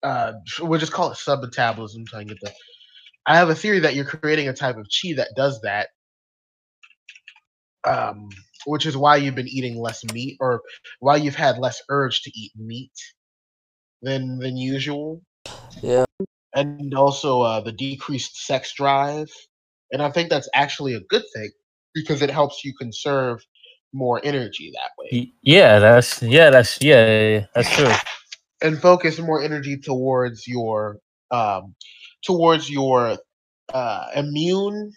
Uh, we'll just call it submetabolism. So I can get the. I have a theory that you're creating a type of chi that does that. Um, which is why you've been eating less meat, or why you've had less urge to eat meat than than usual. Yeah. And also uh, the decreased sex drive, and I think that's actually a good thing because it helps you conserve more energy that way Yeah, that's yeah, that's yeah, yeah, yeah, that's true. and focus more energy towards your um towards your uh immune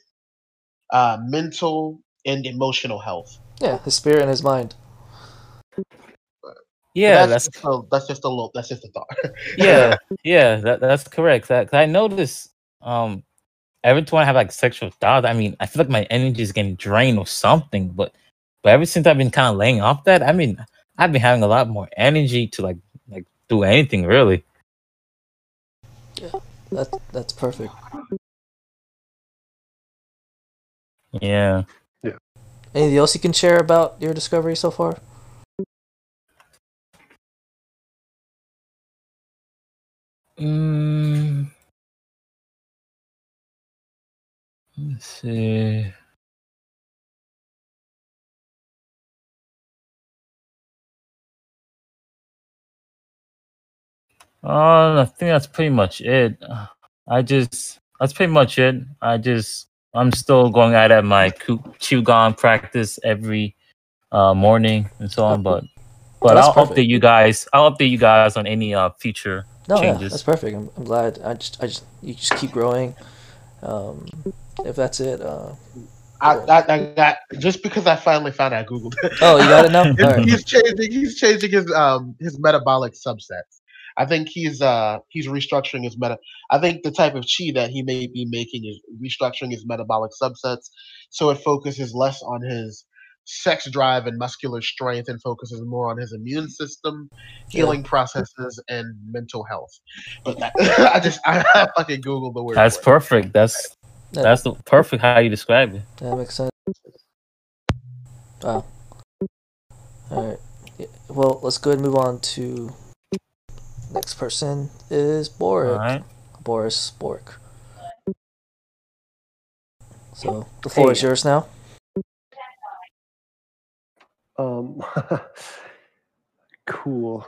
uh mental and emotional health Yeah, his spirit and his mind. Yeah, that's that's just a, that's just a little that's just a thought yeah, yeah, that, that's correct. That 'cause I noticed um every time I have like sexual thoughts, I mean, I feel like my energy is getting drained or something. But but ever since I've been kind of laying off that, I mean, I've been having a lot more energy to like like do anything really. Yeah. That that's perfect. Yeah. Anything else you can share about your discovery so far? Mm. Let's see. Uh, I think that's pretty much it. I just that's pretty much it. I just I'm still going out at my Qigong practice every uh, morning and so on. But but that's I'll perfect. update you guys. I'll update you guys on any uh future No, yeah, changes. that's perfect. I'm, I'm glad. I just, I just, you just keep growing. Um, if that's it. Uh, I, I, I got just because i finally found out googled it oh, you got it now. All right. he's changing he's changing his um his metabolic subsets I think he's uh he's restructuring his meta. I think the type of chi that he may be making is restructuring his metabolic subsets, so it focuses less on his sex drive and muscular strength and focuses more on his immune system, healing processes, and mental health. But that, I just I, I fucking googled the word. That's for it. perfect. That's Yeah. that's the perfect how you describe it. That makes sense. Wow. Alright. Yeah, Well, let's go ahead and move on to next person is Boric. All right. Boris Bork. So the floor is yours now. Um, cool.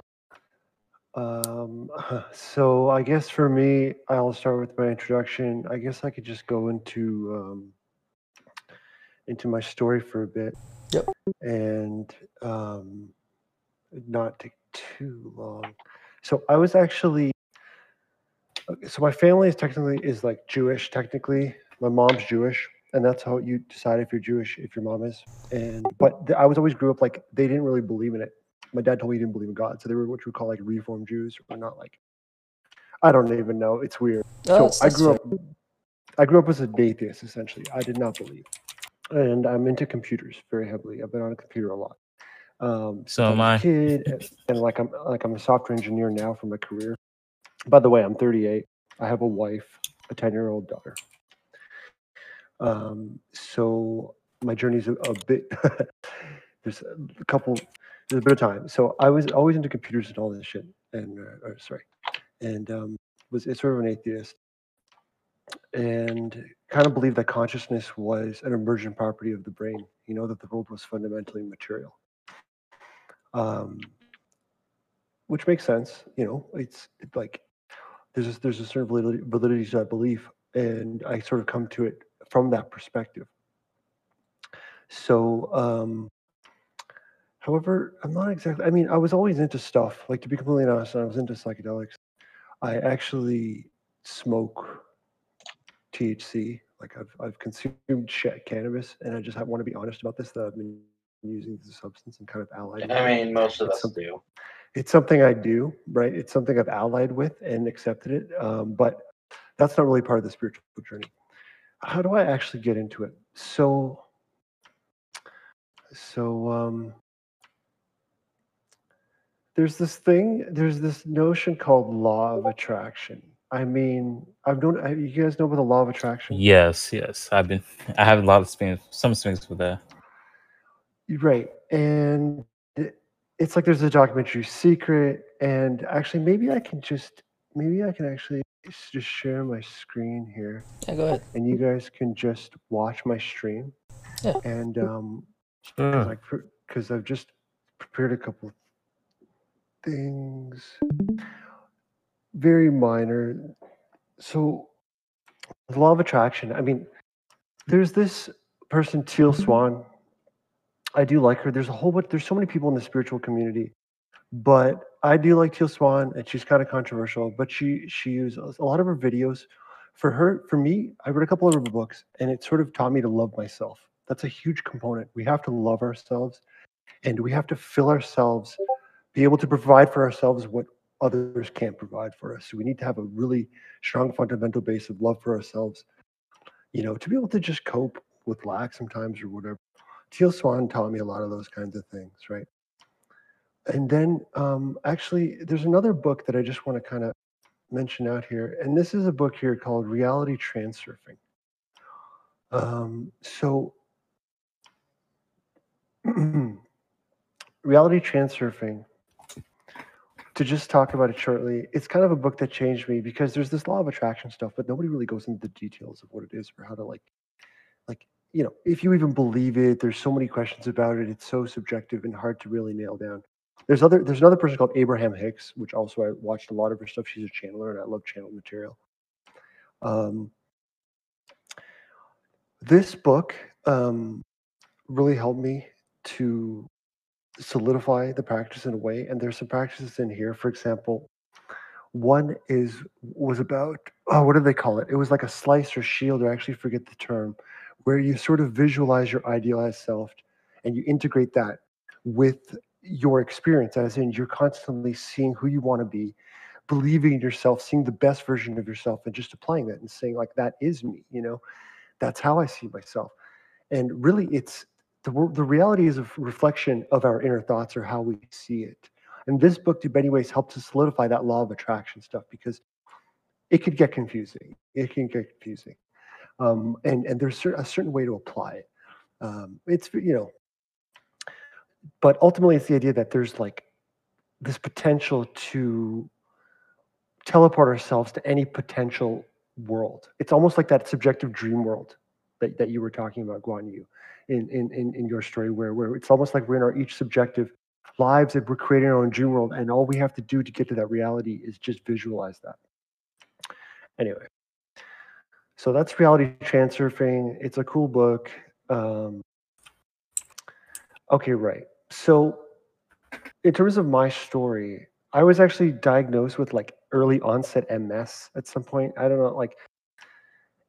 Um, so I guess for me, I'll start with my introduction. I guess I could just go into um, into my story for a bit. Yep. And um, not take too long. So I was actually. So my family is technically is like Jewish. Technically, my mom's Jewish, and that's how you decide if you're Jewish if your mom is and but I was always grew up like they didn't really believe in it. My dad told me he didn't believe in God, so they were what you would call like Reform Jews, or not like I don't even know. It's weird. Oh, so I grew up. I grew up as an atheist essentially. I did not believe, and I'm into computers very heavily. I've been on a computer a lot. Um, So am a I. Kid, and- and like I'm like I'm a software engineer now for my career. By the way, I'm 38. I have a wife, a 10 year old daughter. Um, so my journey's a, a bit. there's a couple. There's a bit of time. So I was always into computers and all this shit, and uh, or, sorry, and um, was sort of an atheist, and kind of believed that consciousness was an emergent property of the brain. You know that the world was fundamentally material. Um, which makes sense. You know, it's it, like there's a, there's a certain validity, validity to that belief, and I sort of come to it from that perspective. So, um, however, I'm not exactly. I mean, I was always into stuff. Like to be completely honest, I was into psychedelics. I actually smoke THC. Like I've I've consumed cannabis, and I just want to be honest about this. That I've been using the substance and kind of allied. I mean, most of It's us do. it's something I do, right? It's something I've allied with and accepted it. Um, but that's not really part of the spiritual journey. How do I actually get into it? So, so um, there's this thing. There's this notion called law of attraction. I mean, I've known. uh, You guys know about the law of attraction? Yes, yes. I've been. I have a lot of experience. Some experience with that. Right. And it's like there's a documentary secret. And actually, maybe I can just, maybe I can actually just share my screen here Yeah, go ahead. and you guys can just watch my stream. Yeah. And, um, Sure. like, because I've just prepared a couple things, very minor. So, the law of attraction. I mean, there's this person, Teal Swan. I do like her. There's a whole bunch. There's so many people in the spiritual community, but I do like Teal Swan, and she's kind of controversial. But she she uses a lot of her videos. For her, for me, I read a couple of her books, and it sort of taught me to love myself. That's a huge component. We have to love ourselves, and we have to fill ourselves, be able to provide for ourselves what others can't provide for us. So we need to have a really strong fundamental base of love for ourselves, you know, to be able to just cope with lack sometimes or whatever. Teal Swan taught me a lot of those kinds of things, right? And then um, actually, there's another book that I just want to kind of mention out here. And this is a book here called Reality Transurfing. Um, so, Reality Transurfing, to just talk about it shortly, it's kind of a book that changed me because there's this law of attraction stuff, but nobody really goes into the details of what it is or how to like, like, you know, if you even believe it, there's so many questions about it. It's so subjective and hard to really nail down. There's other there's another person called Abraham Hicks, which also I watched a lot of her stuff. She's a channeler and I love channel material. Um, this book um, really helped me to solidify the practice in a way. And there's some practices in here. For example, one is was about oh, what do they call it? It was like a slice or shield, or I actually forget the term, where you sort of visualize your idealized self and you integrate that with your experience, as in you're constantly seeing who you want to be, believing in yourself, seeing the best version of yourself, and just applying that and saying like that is me. You know, that's how I see myself. And really, it's the the reality is a reflection of our inner thoughts or how we see it. And this book, in many ways, helped to solidify that law of attraction stuff because it could get confusing. It can get confusing, um, and and there's a certain way to apply it. Um, it's you know, but ultimately, it's the idea that there's like this potential to teleport ourselves to any potential world. It's almost like that subjective dream world that, that you were talking about, Guan Yu, in, in, in, in your story, where, where it's almost like we're in our each subjective lives and we're creating our own dream world. And all we have to do to get to that reality is just visualize that. Anyway, so that's reality transurfing. It's a cool book. Um, okay, right. So, in terms of my story, I was actually diagnosed with like early onset MS at some point. I don't know, like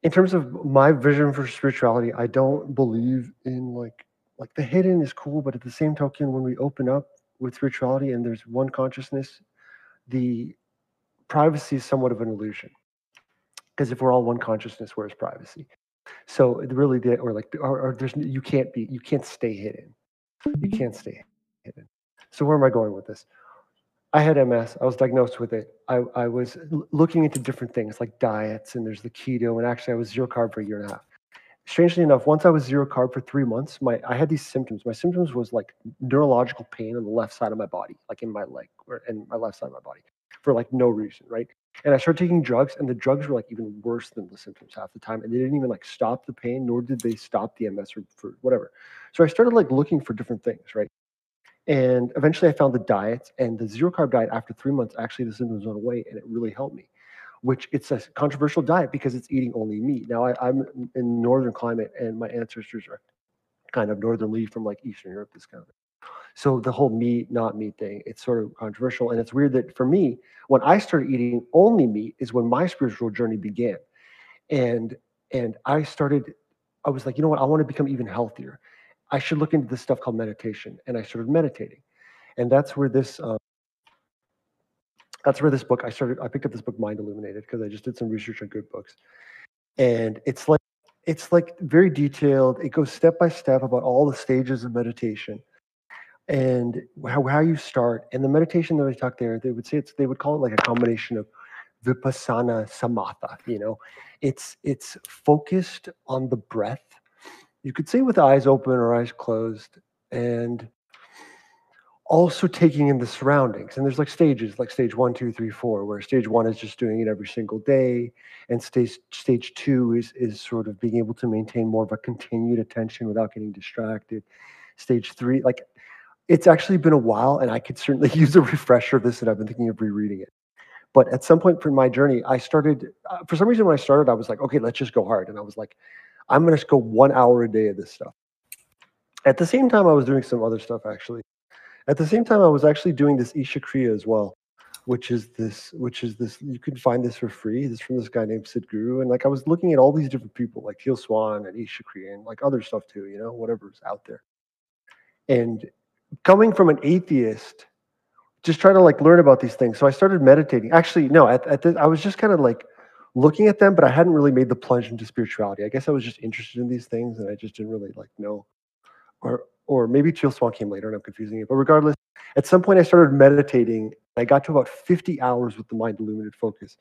in terms of my vision for spirituality, I don't believe in like like the hidden is cool, but at the same token, when we open up with spirituality and there's one consciousness, the privacy is somewhat of an illusion. Because if we're all one consciousness, where's privacy? So really, the, or like, or, or there's you can't be, you can't stay hidden. You can't stay hidden. So where am I going with this? I had MS. I was diagnosed with it. I, I was looking into different things like diets, and there's the keto. And actually, I was zero carb for a year and a half. Strangely enough, once I was zero carb for three months, my I had these symptoms. My symptoms was like neurological pain on the left side of my body, like in my leg or in my left side of my body, for like no reason, right? And I started taking drugs, and the drugs were like even worse than the symptoms half the time, and they didn't even like stop the pain, nor did they stop the MS or for whatever. So I started like looking for different things, right? And eventually I found the diet and the zero carb diet after three months, actually the symptoms went away and it really helped me, which it's a controversial diet because it's eating only meat. Now I, I'm in northern climate and my ancestors are kind of northernly from like Eastern Europe, this kind of. So the whole meat, not meat thing, it's sort of controversial. And it's weird that for me, when I started eating only meat is when my spiritual journey began. And and I started, I was like, you know what, I want to become even healthier. I should look into this stuff called meditation. And I started meditating. And that's where this um, that's where this book I started. I picked up this book, Mind Illuminated, because I just did some research on good books. And it's like it's like very detailed. It goes step by step about all the stages of meditation and how, how you start. And the meditation that I talk there, they would say it's they would call it like a combination of vipassana samatha. You know, it's it's focused on the breath. You could say with eyes open or eyes closed, and also taking in the surroundings. And there's like stages, like stage one, two, three, four, where stage one is just doing it every single day, and stage stage two is is sort of being able to maintain more of a continued attention without getting distracted. Stage three, like it's actually been a while, and I could certainly use a refresher of this, and I've been thinking of rereading it. But at some point for my journey, I started. Uh, for some reason, when I started, I was like, okay, let's just go hard, and I was like, I'm going to go one hour a day of this stuff. At the same time, I was doing some other stuff actually. At the same time, I was actually doing this Isha Kriya as well, which is this, which is this. You can find this for free. This is from this guy named Sadhguru, and like I was looking at all these different people, like Teal Swan and Isha Kriya, and like other stuff too. You know, whatever's out there. And coming from an atheist, just trying to like learn about these things. So I started meditating. Actually, no, at, at the, I was just kind of like looking at them, but I hadn't really made the plunge into spirituality. I guess I was just interested in these things, and I just didn't really like know, or or maybe Teal Swan came later, and I'm confusing it. But regardless, at some point I started meditating. I got to about 50 hours with the mind illuminated focus.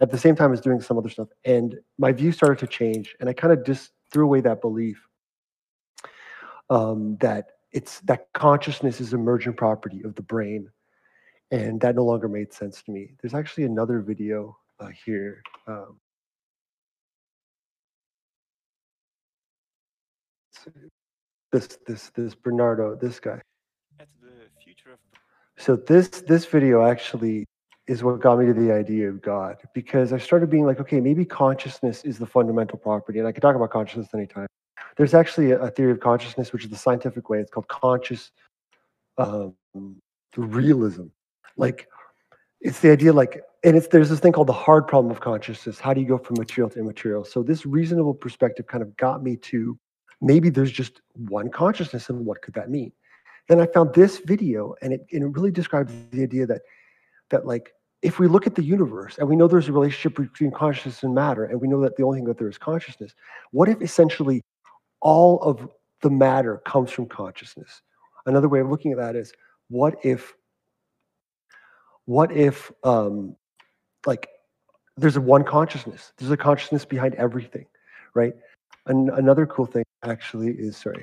At the same time as doing some other stuff, and my view started to change, and I kind of just threw away that belief um, that it's that consciousness is emergent property of the brain, and that no longer made sense to me. There's actually another video uh, here. Um, this this this Bernardo, this guy. at the future of So this this video actually is what got me to the idea of God because I started being like, okay, maybe consciousness is the fundamental property, and I could talk about consciousness anytime. There's actually a, a theory of consciousness, which is the scientific way. It's called conscious um, realism. Like it's the idea, like, and it's there's this thing called the hard problem of consciousness. How do you go from material to immaterial? So this reasonable perspective kind of got me to maybe there's just one consciousness, and what could that mean? Then I found this video, and it and it really describes the idea that that like if we look at the universe and we know there's a relationship between consciousness and matter, and we know that the only thing that there is consciousness, what if essentially all of the matter comes from consciousness? Another way of looking at that is what if what if um like there's a one consciousness. There's a consciousness behind everything right? And another cool thing actually is sorry.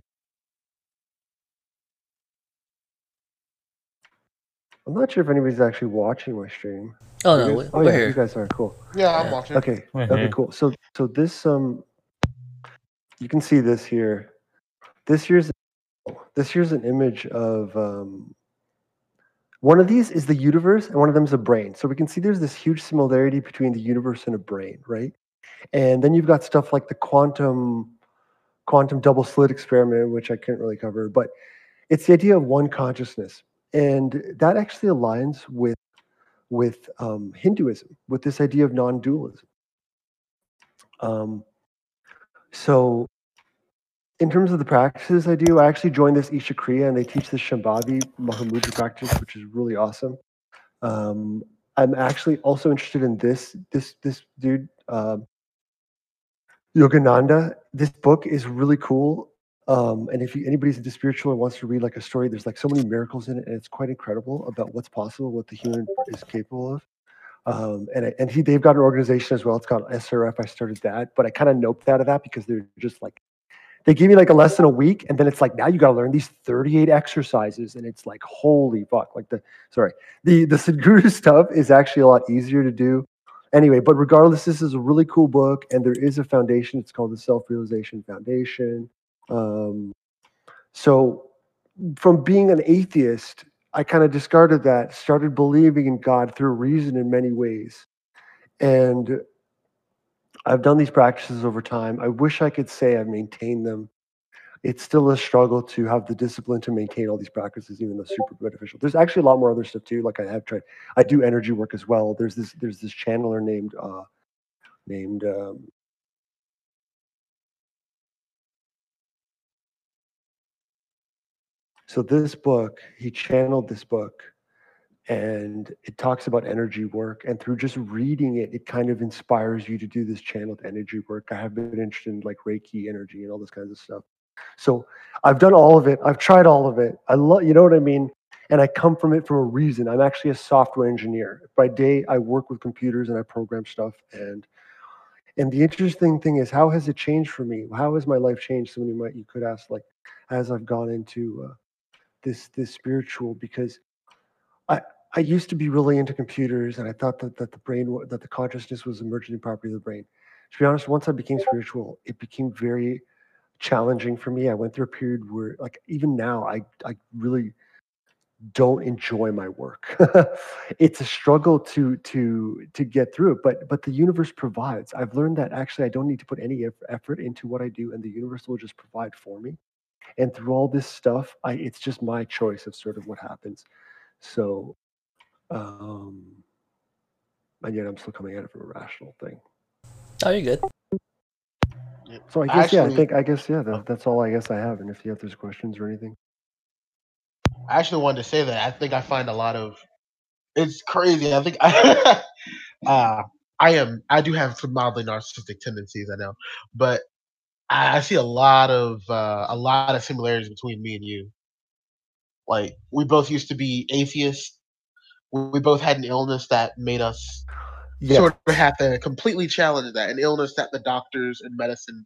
I'm not sure if anybody's actually watching my stream. Oh no, guys- we- oh yeah here. you guys are cool. Yeah, I'm Yeah. watching. okay We're okay cool. So so this um you can see this here. This here's this here's an image of um one of these is the universe and one of them is a brain. So we can see there's this huge similarity between the universe and a brain right? And then you've got stuff like the quantum quantum double slit experiment which i can't really cover but it's the idea of one consciousness. And that actually aligns with with um, hinduism with this idea of non-dualism. Um, so in terms of the practices I do, I actually joined this Isha Kriya and they teach the Shambhavi Mahamudra practice, which is really awesome. Um, I'm actually also interested in this this this dude, um, Yogananda. This book is really cool. Um, and if you, anybody's into spiritual and wants to read like a story, there's like so many miracles in it, and it's quite incredible about what's possible, what the human is capable of. Um, and and he, they've got an organization as well. It's called SRF. I started that, but I kind of noped out of that because they're just like they give me like a lesson a week, and then it's like now you got to learn these 38 exercises, and it's like holy fuck! Like the sorry, the the Sadhguru stuff is actually a lot easier to do. Anyway, but regardless, this is a really cool book, and there is a foundation. It's called the Self Realization Foundation. Um, so, from being an atheist, I kind of discarded that, started believing in God through reason in many ways, and I've done these practices over time. I wish I could say I've maintained them. It's still a struggle to have the discipline to maintain all these practices, even though super beneficial. There's actually a lot more other stuff too. Like I have tried, I do energy work as well. There's this, there's this channeler named, uh, named, um, so this book, he channeled this book and it talks about energy work and through just reading it it kind of inspires you to do this channeled energy work. I have been interested in like reiki energy and all this kinds of stuff. So i've done all of it. I've tried all of it. I love you know what i mean? And i come from it for a reason. I'm actually a software engineer. By day i work with computers and i program stuff and and the interesting thing is how has it changed for me? How has my life changed? Somebody might you could ask like as i've gone into uh, this this spiritual because I, I used to be really into computers and I thought that, that the brain, that the consciousness was emerging property of the brain. To be honest, once I became spiritual, it became very challenging for me. I went through a period where, like, even now, I, I really don't enjoy my work. it's a struggle to to to get through it, but but the universe provides. I've learned that actually I don't need to put any effort into what I do, and the universe will just provide for me. And through all this stuff, I it's just my choice of sort of what happens. So, um, and yet I'm still coming at it from a rational thing. Oh, you're good. So I guess yeah, I think I guess yeah, that, that's all I guess I have. And if you have there's questions or anything, I actually wanted to say that I think I find a lot of it's crazy. I think I, uh, I am I do have some mildly narcissistic tendencies, I know, but I, I see a lot of uh, a lot of similarities between me and you. Like we both used to be atheists. We both had an illness that made us yeah, sort of have to completely challenge that. An illness that the doctors and medicine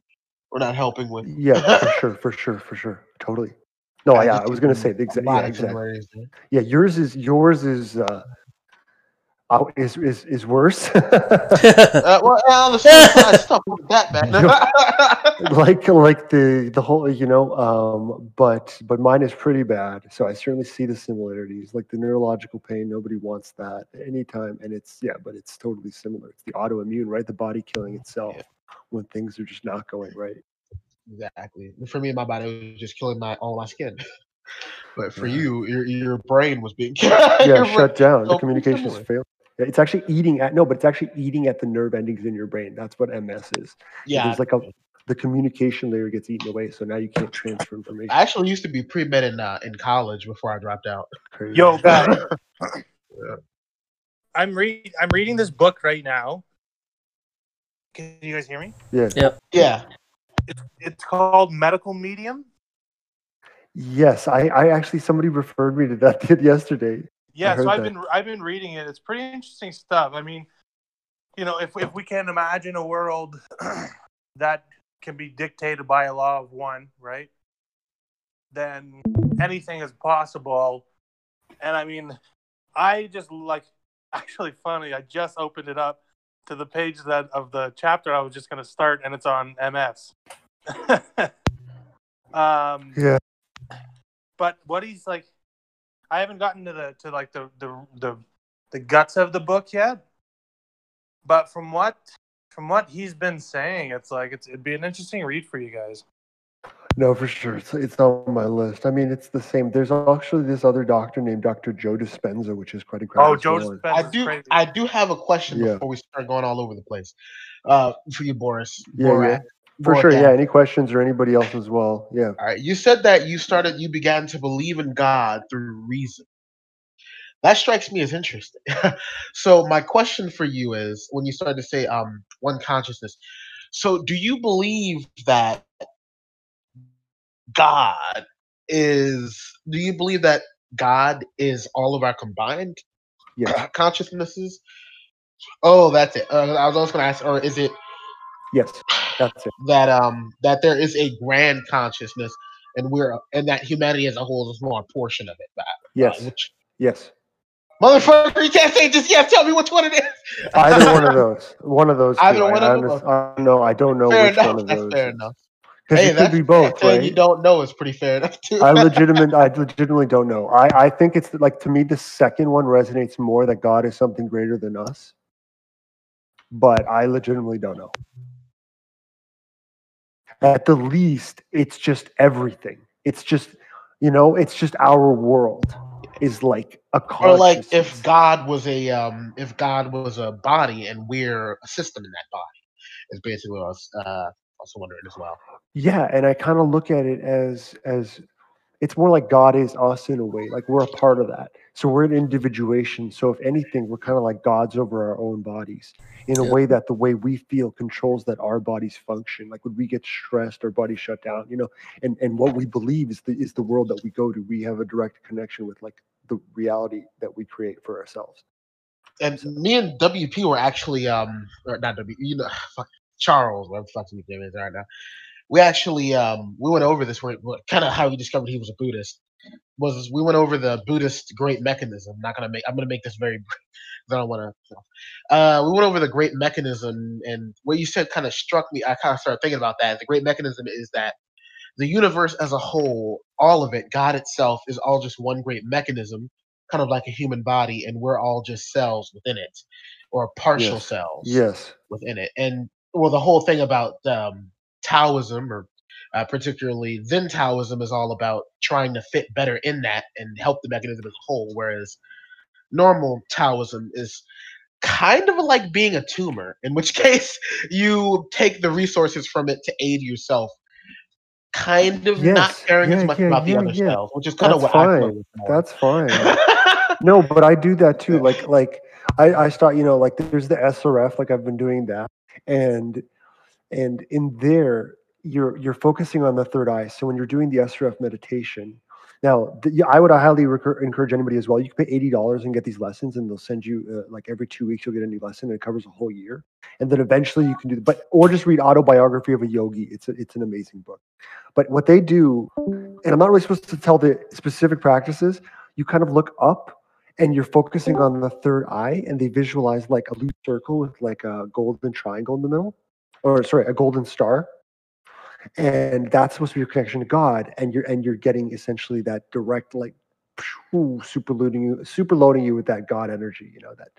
were not helping with. yeah, for sure, for sure, for sure, totally. No, I yeah, just I was gonna say the exact, yeah, of exactly. Yeah, yours is yours is uh, oh, is is is worse. Uh, well, stuff wasn't that bad. like like the the whole you know um but but mine is pretty bad so i certainly see the similarities like the neurological pain nobody wants that anytime and it's yeah but it's totally similar it's the autoimmune right the body killing itself when things are just not going right exactly. For me, my body was just killing my all my skin. But for Yeah. you, your your brain was being yeah shut down the so communication is similar. failed yeah, it's actually eating at no but it's actually eating at the nerve endings in your brain that's what ms is Yeah, there's like a the communication layer gets eaten away so now you can't transfer information I actually used to be pre med in uh, in college before I dropped out. Crazy. Yo, guys. I'm read I'm reading this book right now. Can you guys hear me? Yeah. Yeah. It's it's called Medical Medium. Yes, I, I actually somebody referred me to that yesterday. Yeah, so I've that. been I've been reading it. It's pretty interesting stuff. I mean, you know, if if we can imagine a world that can be dictated by a law of one, right? Then anything is possible. And I mean, I just like actually funny. I just opened it up to the page that of the chapter I was just going to start, and it's on MS. um, Yeah. but what he's like i haven't gotten to the to like the the the, the guts of the book yet but from what from what he's been saying it's like it's, it'd be an interesting read for you guys No, for sure. It's, it's on my list. I mean, it's the same. There's actually this other doctor named Dr. Joe Dispenza, which is quite incredible. oh joe well. Dispenza's I do. crazy. I do have a question Yeah. before we start going all over the place. Uh, for you, Boris. Yeah, Borat. Yeah. For sure. Borat. Yeah. Any questions or anybody else as well? Yeah. All right. You said that you started. You began to believe in God through reason. That strikes me as interesting. so my question for you is, when you started to say um one consciousness, so do you believe that God is? Do you believe that God is all of our combined Yes. consciousnesses? Oh, that's it. Uh, I was also going to ask, or is it Yes. That um that there is a grand consciousness, and we're and that humanity as a whole is more a portion of it? That, uh, Yes. which, Yes. motherfucker, you can't say just yes. Tell me which one it is. Either one of those. One of those. Either two. one I, of honest- I don't know. I don't know fair which enough. one of That's those. fair enough. Because Hey, it could be both, right? You don't know is pretty fair enough too. I legitimate, I legitimately don't know. I, I think it's like to me the second one resonates more that God is something greater than us. But I legitimately don't know. At the least, it's just everything. It's just, you know, it's just our world is like a or like if. God was a um if God was a body and we're a system in that body is basically what I was uh also wondering as well. Yeah, and I kind of look at it as as it's more like God is us in a way. Like we're a part of that. So we're an individuation. So if anything, we're kind of like gods over our own bodies in a Yeah. way that the way we feel controls that our bodies function. Like when we get stressed, our bodies shut down, you know, and, and what we believe is the is the world that we go to. We have a direct connection with like the reality that we create for ourselves. And me and WP were actually um or not W you know Charles, whatever the fuck his name is right now. We actually um we went over this kind of how we discovered he was a Buddhist was we went over the Buddhist great mechanism. not gonna make I'm gonna make this very brief 'cause I don't want to. Uh, we went over the great mechanism, and what you said kind of struck me. I kind of started thinking about that. The great mechanism is that the universe as a whole, all of it, God itself, is all just one great mechanism, kind of like a human body, and we're all just cells within it, or partial Yes. cells Yes. within it. And well, the whole thing about um, Taoism, or uh, particularly Zen Taoism, is all about trying to fit better in that and help the mechanism as a whole. Whereas normal Taoism is kind of like being a tumor, in which case you take the resources from it to aid yourself. Kind of not Yes. caring as much yeah, about the other yeah. cells, which is kind of That's what I fine. feel. That's fine. no, but I do that too. Like like I I start you know like there's the SRF like I've been doing that and and in there you're you're focusing on the third eye. So when you're doing the SRF meditation, now the, I would highly recur, encourage anybody as well. You can pay eighty dollars and get these lessons, and they'll send you uh, like every two weeks you'll get a new lesson. And it covers a whole year, and then eventually you can do. The but or just read autobiography of a yogi. It's a, it's an amazing book. But what they do, and I'm not really supposed to tell the specific practices. You kind of look up and you're focusing on the third eye, and they visualize like a loose circle with like a golden triangle in the middle, or sorry, a golden star. And that's supposed to be your connection to God, and you're and you're getting essentially that direct like phew, super loading you, super loading you with that God energy, you know that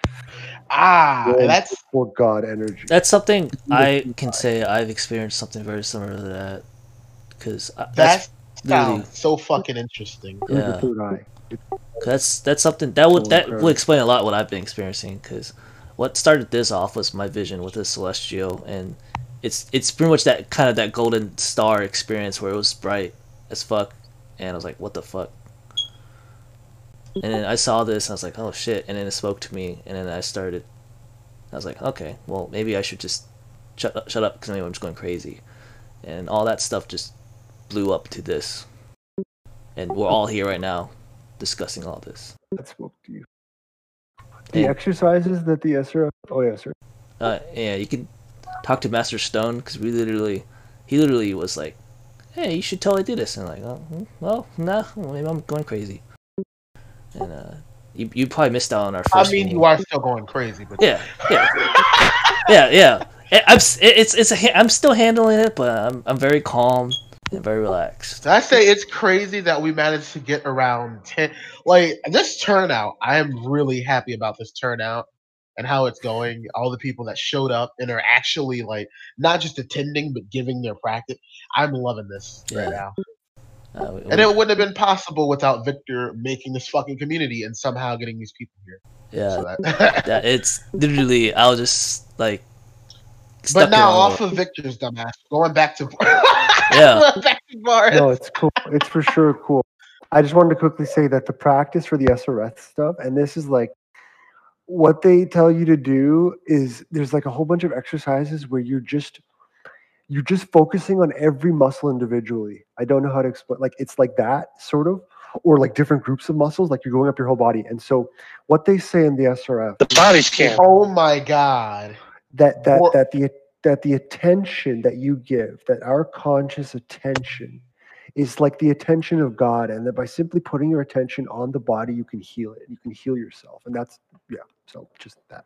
ah, warm, that's for God energy. That's something I can say I've experienced something very similar to that. Because that that's literally sounds so fucking interesting. Yeah. that's that's something that would that incredible. will explain a lot what I've been experiencing. Because what started this off was my vision with the celestial, and it's it's pretty much that kind of that golden star experience where it was bright as fuck, and I was like, what the fuck. and then I saw this. And I was like, oh shit, and then it spoke to me, and then I started. I was like, okay, well maybe I should just shut up, shut up because I'm just going crazy, and all that stuff just blew up to this, and we're all here right now discussing all this. That spoke to you. The And, exercises that the SRF. Oh yeah, sir. uh, yeah, you can talk to Master Stone because we literally, he literally was like, hey, you should totally do this, and I'm like, oh, hmm, well, nah, maybe I'm going crazy, and uh, you you probably missed out on our first. I mean, meeting. you are still going crazy, but Yeah, yeah, yeah, yeah. I'm it's it's a I'm still handling it, but I'm I'm very calm and very relaxed. I say it's crazy that we managed to get around ten. Like this turnout, I am really happy about this turnout and how it's going. All the people that showed up and are actually like not just attending but giving their practice. I'm loving this Yeah. right now, Uh, we- and it wouldn't have been possible without Victor making this fucking community and somehow getting these people here. yeah, So that- that it's literally I'll just like. but now off with- of Victor's dumbass, going back to Yeah. back to bars. No, it's cool. It's for sure cool. I just wanted to quickly say that the practice for the SRF stuff, and this is like what they tell you to do is there's like a whole bunch of exercises where you're just you're just focusing on every muscle individually. I don't know how to explain like it's like that sort of or like different groups of muscles like you're going up your whole body. And so what they say in the SRF The body scan. Oh my god. that that Or- that the that the attention that you give that our conscious attention is like the attention of god and that by simply putting your attention on the body you can heal it you can heal yourself and that's yeah so just that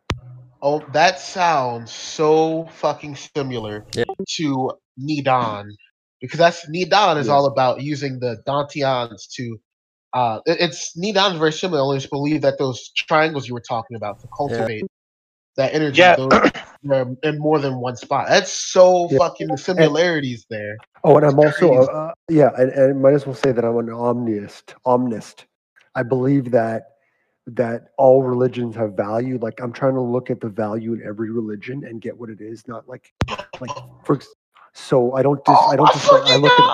Oh, that sounds so fucking similar Yeah. to Neidan. Because that's Neidan is Yeah. all about using the Dantians to uh it- it's Neidan's very similar, only just believe that those triangles you were talking about to cultivate that energy Yeah. those, they're in more than one spot. That's so Yeah. fucking the similarities there. oh and i'm It's also uh, yeah and, and might as well say that i'm an omnist omnist i believe that that all religions have value like i'm trying to look at the value in every religion and get what it is not like like for so i don't dis, i don't Oh my dis, I fucking look at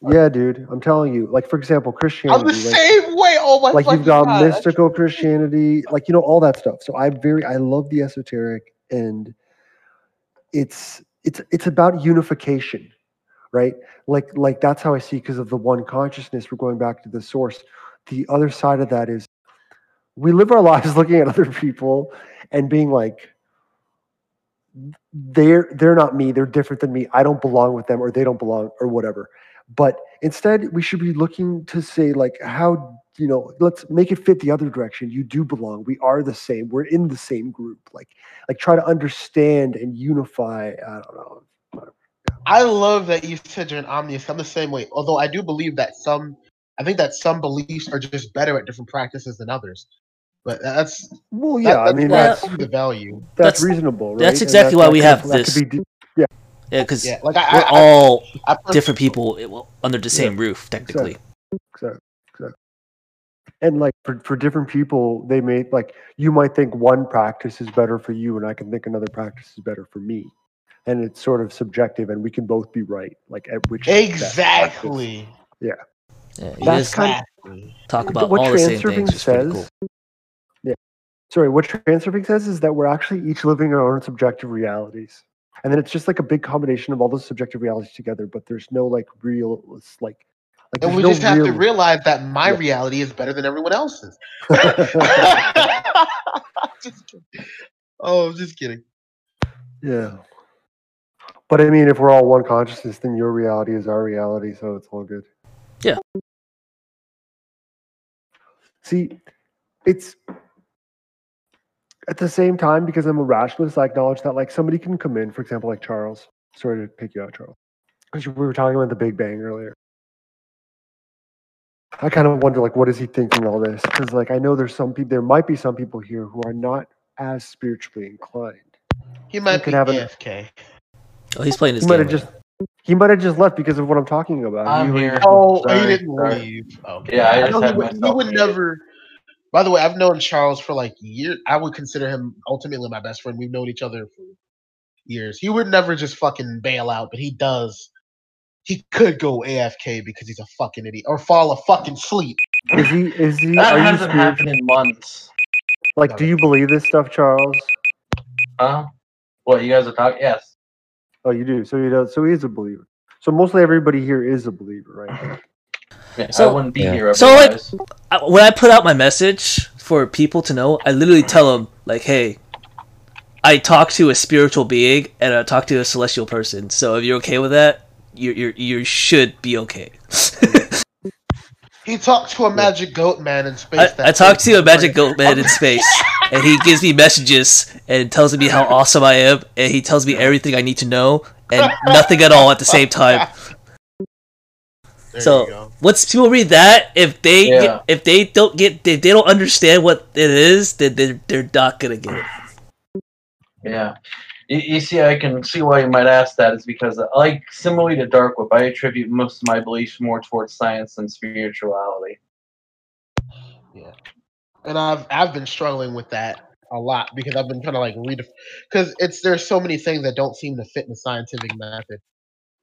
Yeah, dude, I'm telling you. Like for example, I'm Christianity. the like, same way. Oh my like you've got God. mystical Christianity, like you know all that stuff. So I very I love the esoteric, and it's it's it's about unification, right? Like like that's how I see because of the one consciousness. We're going back to the source. The other side of that is we live our lives looking at other people and being like they're they're not me they're different than me i don't belong with them or they don't belong or whatever but instead we should be looking to say like how you know let's make it fit the other direction you do belong we are the same we're in the same group like like try to understand and unify i don't know I love that you said you're an omnist. I'm the same way. Although I do believe that some, I think that some beliefs are just better at different practices than others. But that's well that- yeah i mean that's see the value. that's, That's- reasonable right that's And exactly why that we could- have this. be di- Yeah, because Yeah, like I, we're I, all I, I different people under the same roof, technically. Exactly. Exactly. And like for, for different people, they may like you might think one practice is better for you, and I can think another practice is better for me. And it's sort of subjective, and we can both be right. Like at which is the best practice. exactly. Yeah, you That's guys kind Exactly. talk about what all the same Transurfing things. Which is says. cool. Yeah. Sorry, what Transurfing says is that we're actually each living our own subjective realities, and then it's just like a big combination of all those subjective realities together. But there's no like real, it's like, like And there's we no just have to realize that my Yeah. reality is better than everyone else's. just kidding. Oh, I'm just kidding. Yeah. But I mean, if we're all one consciousness, then your reality is our reality, so it's all good. Yeah. See, it's at the same time because I'm a rationalist. I acknowledge that, like, somebody can come in, for example, like Charles. Sorry to pick you out, Charles, because we were talking about the Big Bang earlier. I kind of wonder, like, what is he thinking all this? Because, like, I know there's some people, there might be some people here who are not as spiritually inclined. He might could be have an- AFK. Oh, he's playing this He might have right just he might have just left because of what I'm talking about. I'm He- here. Oh, Sorry, he didn't sorry. leave. Okay. Yeah, I just know had he would, he would muted. never. By the way, I've known Charles for like years. I would consider him ultimately my best friend. We've known each other for years. He would never just fucking bail out, but he does. He could go AFK because he's a fucking idiot or fall a fucking sleep. Is he? Is he? That are you hasn't spiritual? happened in months. Like, do you believe this stuff, Charles? Huh? What you guys are talking? Yes. Oh, you do. So he does. So he is a believer. So mostly everybody here is a believer, right? Yeah, So- I wouldn't be Yeah. here So, like- I, when I put out my message for people to know, I literally tell them like, "Hey, I talk to a spiritual being and I talk to a celestial person. So if you're okay with that, you you you should be okay." He talked to a magic goat man in space. I, that I talked to a said- magic goat man in space, and he gives me messages and tells me how awesome I am, and he tells me everything I need to know and nothing at all at the same time. There So once people read that, if they Yeah. get, if they don't get if they don't understand what it is, then they're, they're not gonna get it. Yeah. You, you see, I can see why you might ask that is because, uh, like, similarly to Dark Whip, I attribute most of my beliefs more towards science than spirituality. Yeah, and I've I've been struggling with that a lot because I've been trying to like read because it's there's so many things that don't seem to fit in the scientific method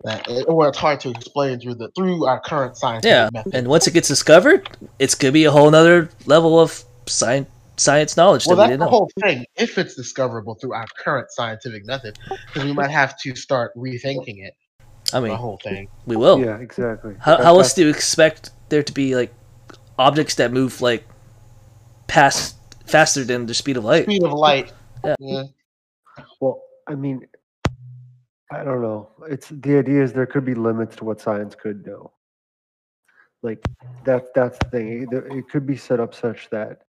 that it, or it's hard to explain through the through our current science. Yeah, method. and once it gets discovered, it's gonna be a whole nother level of science science knowledge well, that that's the know. whole thing. If it's discoverable through our current scientific method, because we might have to start rethinking it. I mean, the whole thing. we will. Yeah, exactly. How, That- how else do you expect there to be like objects that move like past faster than the speed of light? Speed of light. Yeah. yeah. Well, I mean, I don't know. It's the idea is there could be limits to what science could know. Like that. That's the thing. It, it could be set up such that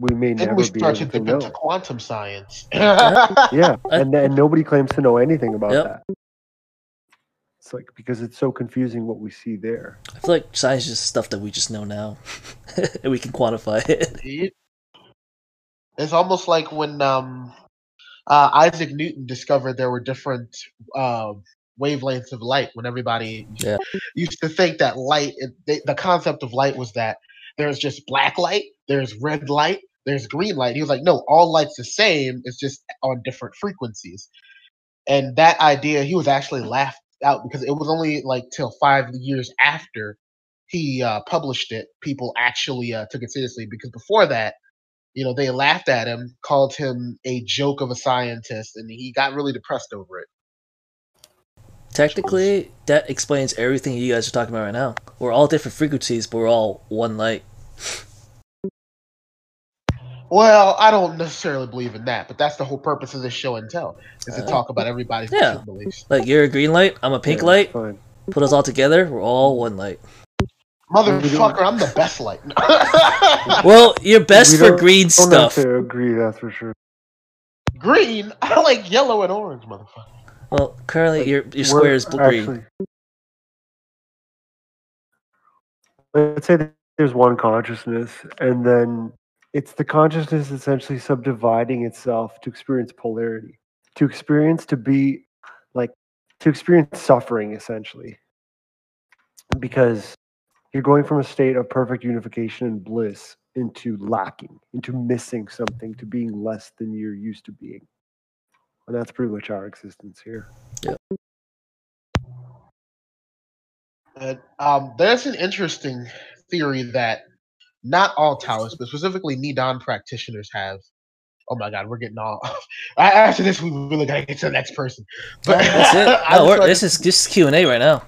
we may Then never we be able to to know. quantum science. Yeah, I- and and nobody claims to know anything about Yep. that. It's like because it's so confusing what we see there. I feel like science is just stuff that we just know now, and we can quantify it. It- It's almost like when um, uh, Isaac Newton discovered there were different uh, wavelengths of light. When everybody Yeah. used to think that light, it, they, the concept of light was that there's just black light, there's red light, there's green light. He was like, no, all light's the same. It's just on different frequencies. And that idea, he was actually laughed out because it was only like till five years after he uh, published it, people actually uh, took it seriously. Because before that, you know, they laughed at him, called him a joke of a scientist, and he got really depressed over it. Technically, that explains everything you guys are talking about right now. We're all different frequencies, but we're all one light. Well, I don't necessarily believe in that, but that's the whole purpose of this show and tell is to Uh, talk about everybody's yeah. beliefs. Like you're a green light, I'm a pink Yeah, light. Fine. Put us all together, we're all one light. Motherfucker, I'm the best light. Well, you're best We for green Don't have stuff. to agree. That's for sure. Green? I like yellow and orange, motherfucker. Well, currently your your square is bl- green. actually- Let's say there's one consciousness, and then it's the consciousness essentially subdividing itself to experience polarity, to experience to be like to experience suffering essentially, because you're going from a state of perfect unification and bliss into lacking, into missing something, to being less than you're used to being. And that's pretty much our existence here. And, um, there's an interesting theory that not all Taoists, but specifically Neidan practitioners have. Oh my God, we're getting all. I- After this, we really gotta get to the next person. But That's it. No, just we're, wanted- this is just Q and A right now.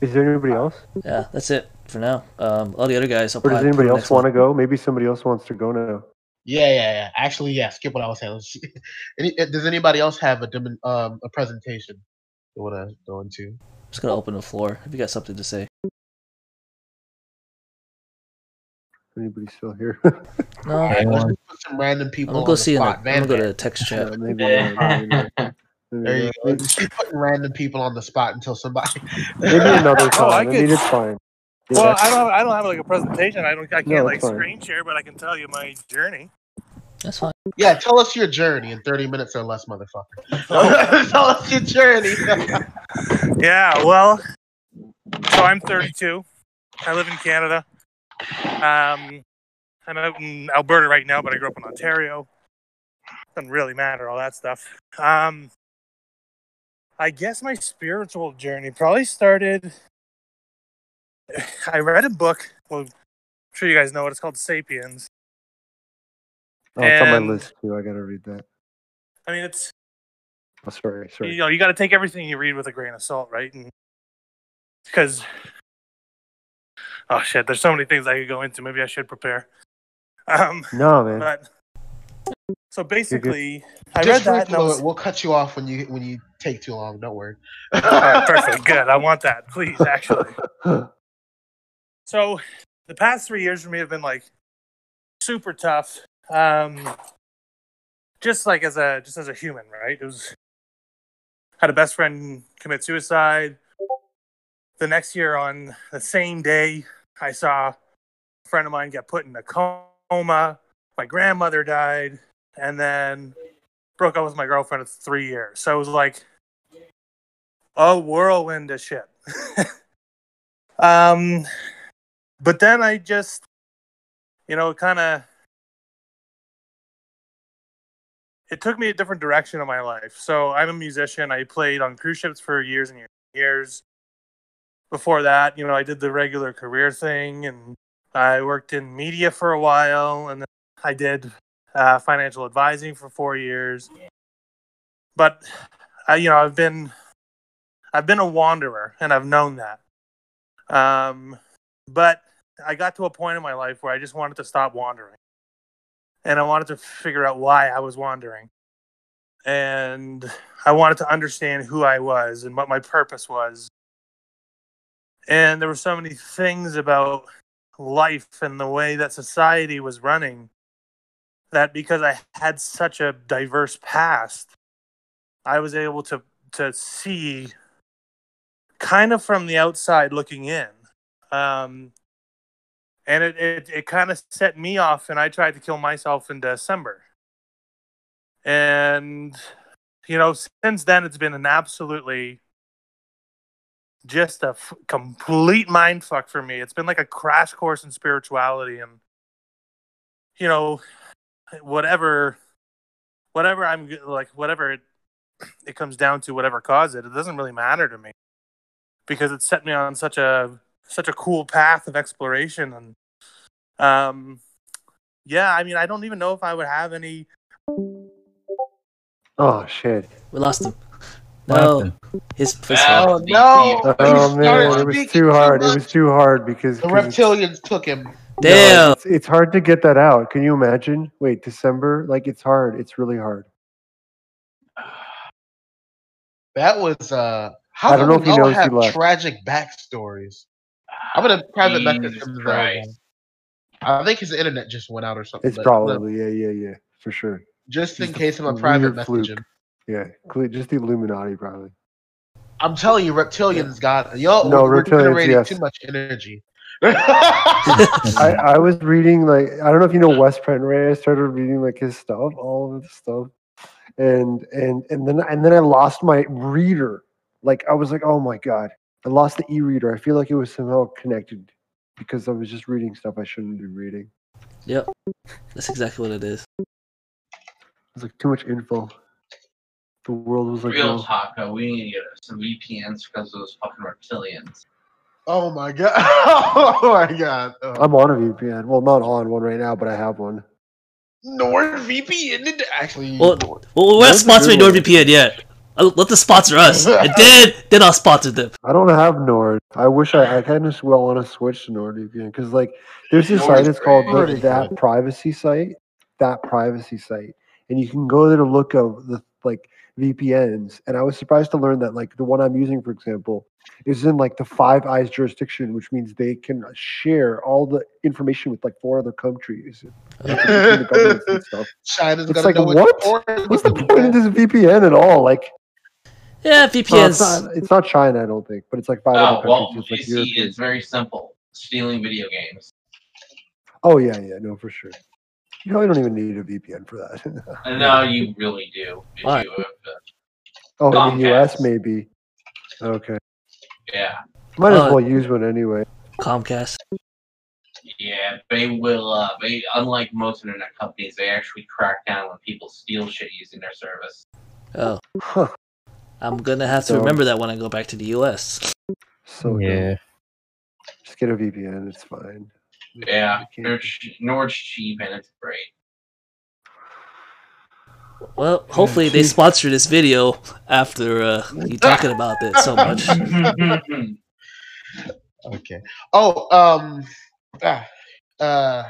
Is there anybody else? Yeah, that's it for now. Um, all the other guys. I'll Or does anybody else want to go? Maybe somebody else wants to go now. Yeah, yeah, yeah. Actually, yeah. Skip what I was saying. Any, uh, does anybody else have a dem- um a presentation they want to go into? I'm just gonna open the floor. If you got something to say, Anybody still here? no, Okay. I'm Let's just put some random people gonna on go the see in the, spot. I'm gonna go Van. to text chat. Yeah. maybe not. There you go. Just keep putting random people on the spot until somebody. Maybe another Oh, time. I I, could- mean, it's fine. Yeah, Well, I don't. I don't have like a presentation. I don't. I can't No, like fine. screen share, but I can tell you my journey. That's fine. Yeah, tell us your journey in 30 minutes or less, motherfucker. tell us your journey. Yeah. Well, so I'm 32. I live in Canada. Um, I'm out in Alberta right now, but I grew up in Ontario. Doesn't really matter all that stuff. Um, I guess my spiritual journey probably started. I read a book. Well, I'm sure you guys know it. It's called Sapiens. Oh, it's on my list too. I gotta read that. I mean, it's Oh, sorry, sorry. you know you got to take everything you read with a grain of salt, right? And because oh shit, there's so many things I could go into. Maybe I should prepare. Um, No, man. but so basically, I Just read that. And I was. We'll cut you off when you when you take too long. Don't worry. All right, perfect, good. I want that, please. Actually, so the past three years for me have been like super tough. Um, just like as a just as a human, right? It was had a best friend commit suicide. The next year, on the same day, I saw a friend of mine get put in a coma. My grandmother died, and then broke up with my girlfriend for three years. So it was like a whirlwind of shit. um, but then I just, you know, kind of, it took me a different direction in my life. So I'm a musician. I played on cruise ships for years and years and years. Before that, you know, I did the regular career thing and I worked in media for a while and I did uh, financial advising for four years. But, I, you know, I've been, I've been a wanderer and I've known that. Um, but I got to a point in my life where I just wanted to stop wandering. And I wanted to figure out why I was wandering. And I wanted to understand who I was and what my purpose was. And there were so many things about life and the way that society was running that because I had such a diverse past, I was able to to see kind of from the outside looking in. Um, and it, it, it kind of set me off, and I tried to kill myself in December. And, you know, since then, it's been an absolutely just a f- complete mind fuck for me. It's been like a crash course in spirituality and, you know, whatever, whatever I'm like, whatever it, it comes down to, whatever caused it, it doesn't really matter to me because it set me on such a such a cool path of exploration and um yeah i mean i don't even know if i would have any Oh shit. We lost him. What No, his his Oh no! Oh man, it was too hard. It was too hard because The reptilians took him. no, damn. it's, it's hard to get that out. Can you imagine? Wait, December? Like it's hard. It's really hard. That was uh. How I don't come know if he y'all he have left. tragic backstories. I'm gonna private message Jesus him. Christ. I think his internet just went out or something. It's but probably yeah, yeah, yeah, for sure. just in case I'm a private message fluke. him. Yeah, just the Illuminati probably. I'm telling you, reptilians got y'all. No, we're, we're reptilians, generating yes. too much energy. I, I was reading like I don't know if you know Wes Penre. I started reading like his stuff, all of his stuff, and and and then and then I lost my reader. Like I was like, oh my god, I lost the e-reader. I feel like it was somehow connected because I was just reading stuff I shouldn't be reading. Yep, that's exactly what it is. It's like too much info. The world was like, Real oh, talk, we need to get some VPNs because of those fucking reptilians. oh my god! Oh my god! Oh. I'm on a VPN. Well, not on one right now, but I have one. NordVPN did actually. Well, well, we're not That's a sponsoring good one. NordVPN yet. Uh, Let them sponsor us. It did. Then I'll sponsor them. I don't have Nord. I wish I, I kind of well want to switch to NordVPN because like there's this Nord's site. It's called the, that privacy site. That privacy site, and you can go there to look up the like VPNs. And I was surprised to learn that like the one I'm using, for example, is in like the Five Eyes jurisdiction, which means they can share all the information with like four other countries. between the governments and stuff. China's It's gonna like, know what? What's the point of this VPN at all? Like, Yeah, no, it's, VPNs. not, it's not China, I don't think, but it's like five Oh, other well, countries. you It's like see, European. it's very simple. Stealing video games. Oh yeah, yeah, no, for sure. You probably don't even need a VPN for that. no, you really do. if Why? you have to- oh, in the US maybe. Okay, Yeah. might as Uh, well use one anyway. Comcast. Yeah, they will. Uh, they unlike most internet companies, they actually crack down when people steal shit using their service. Oh, Huh, I'm gonna have to So- remember that when I go back to the US. so dumb. yeah. Just get a VPN. It's fine. Yeah, Nord's, Nord's cheap and it's great. Well, hopefully they sponsor this video after uh, you talking about it so much. Okay. Oh, um, ah, uh,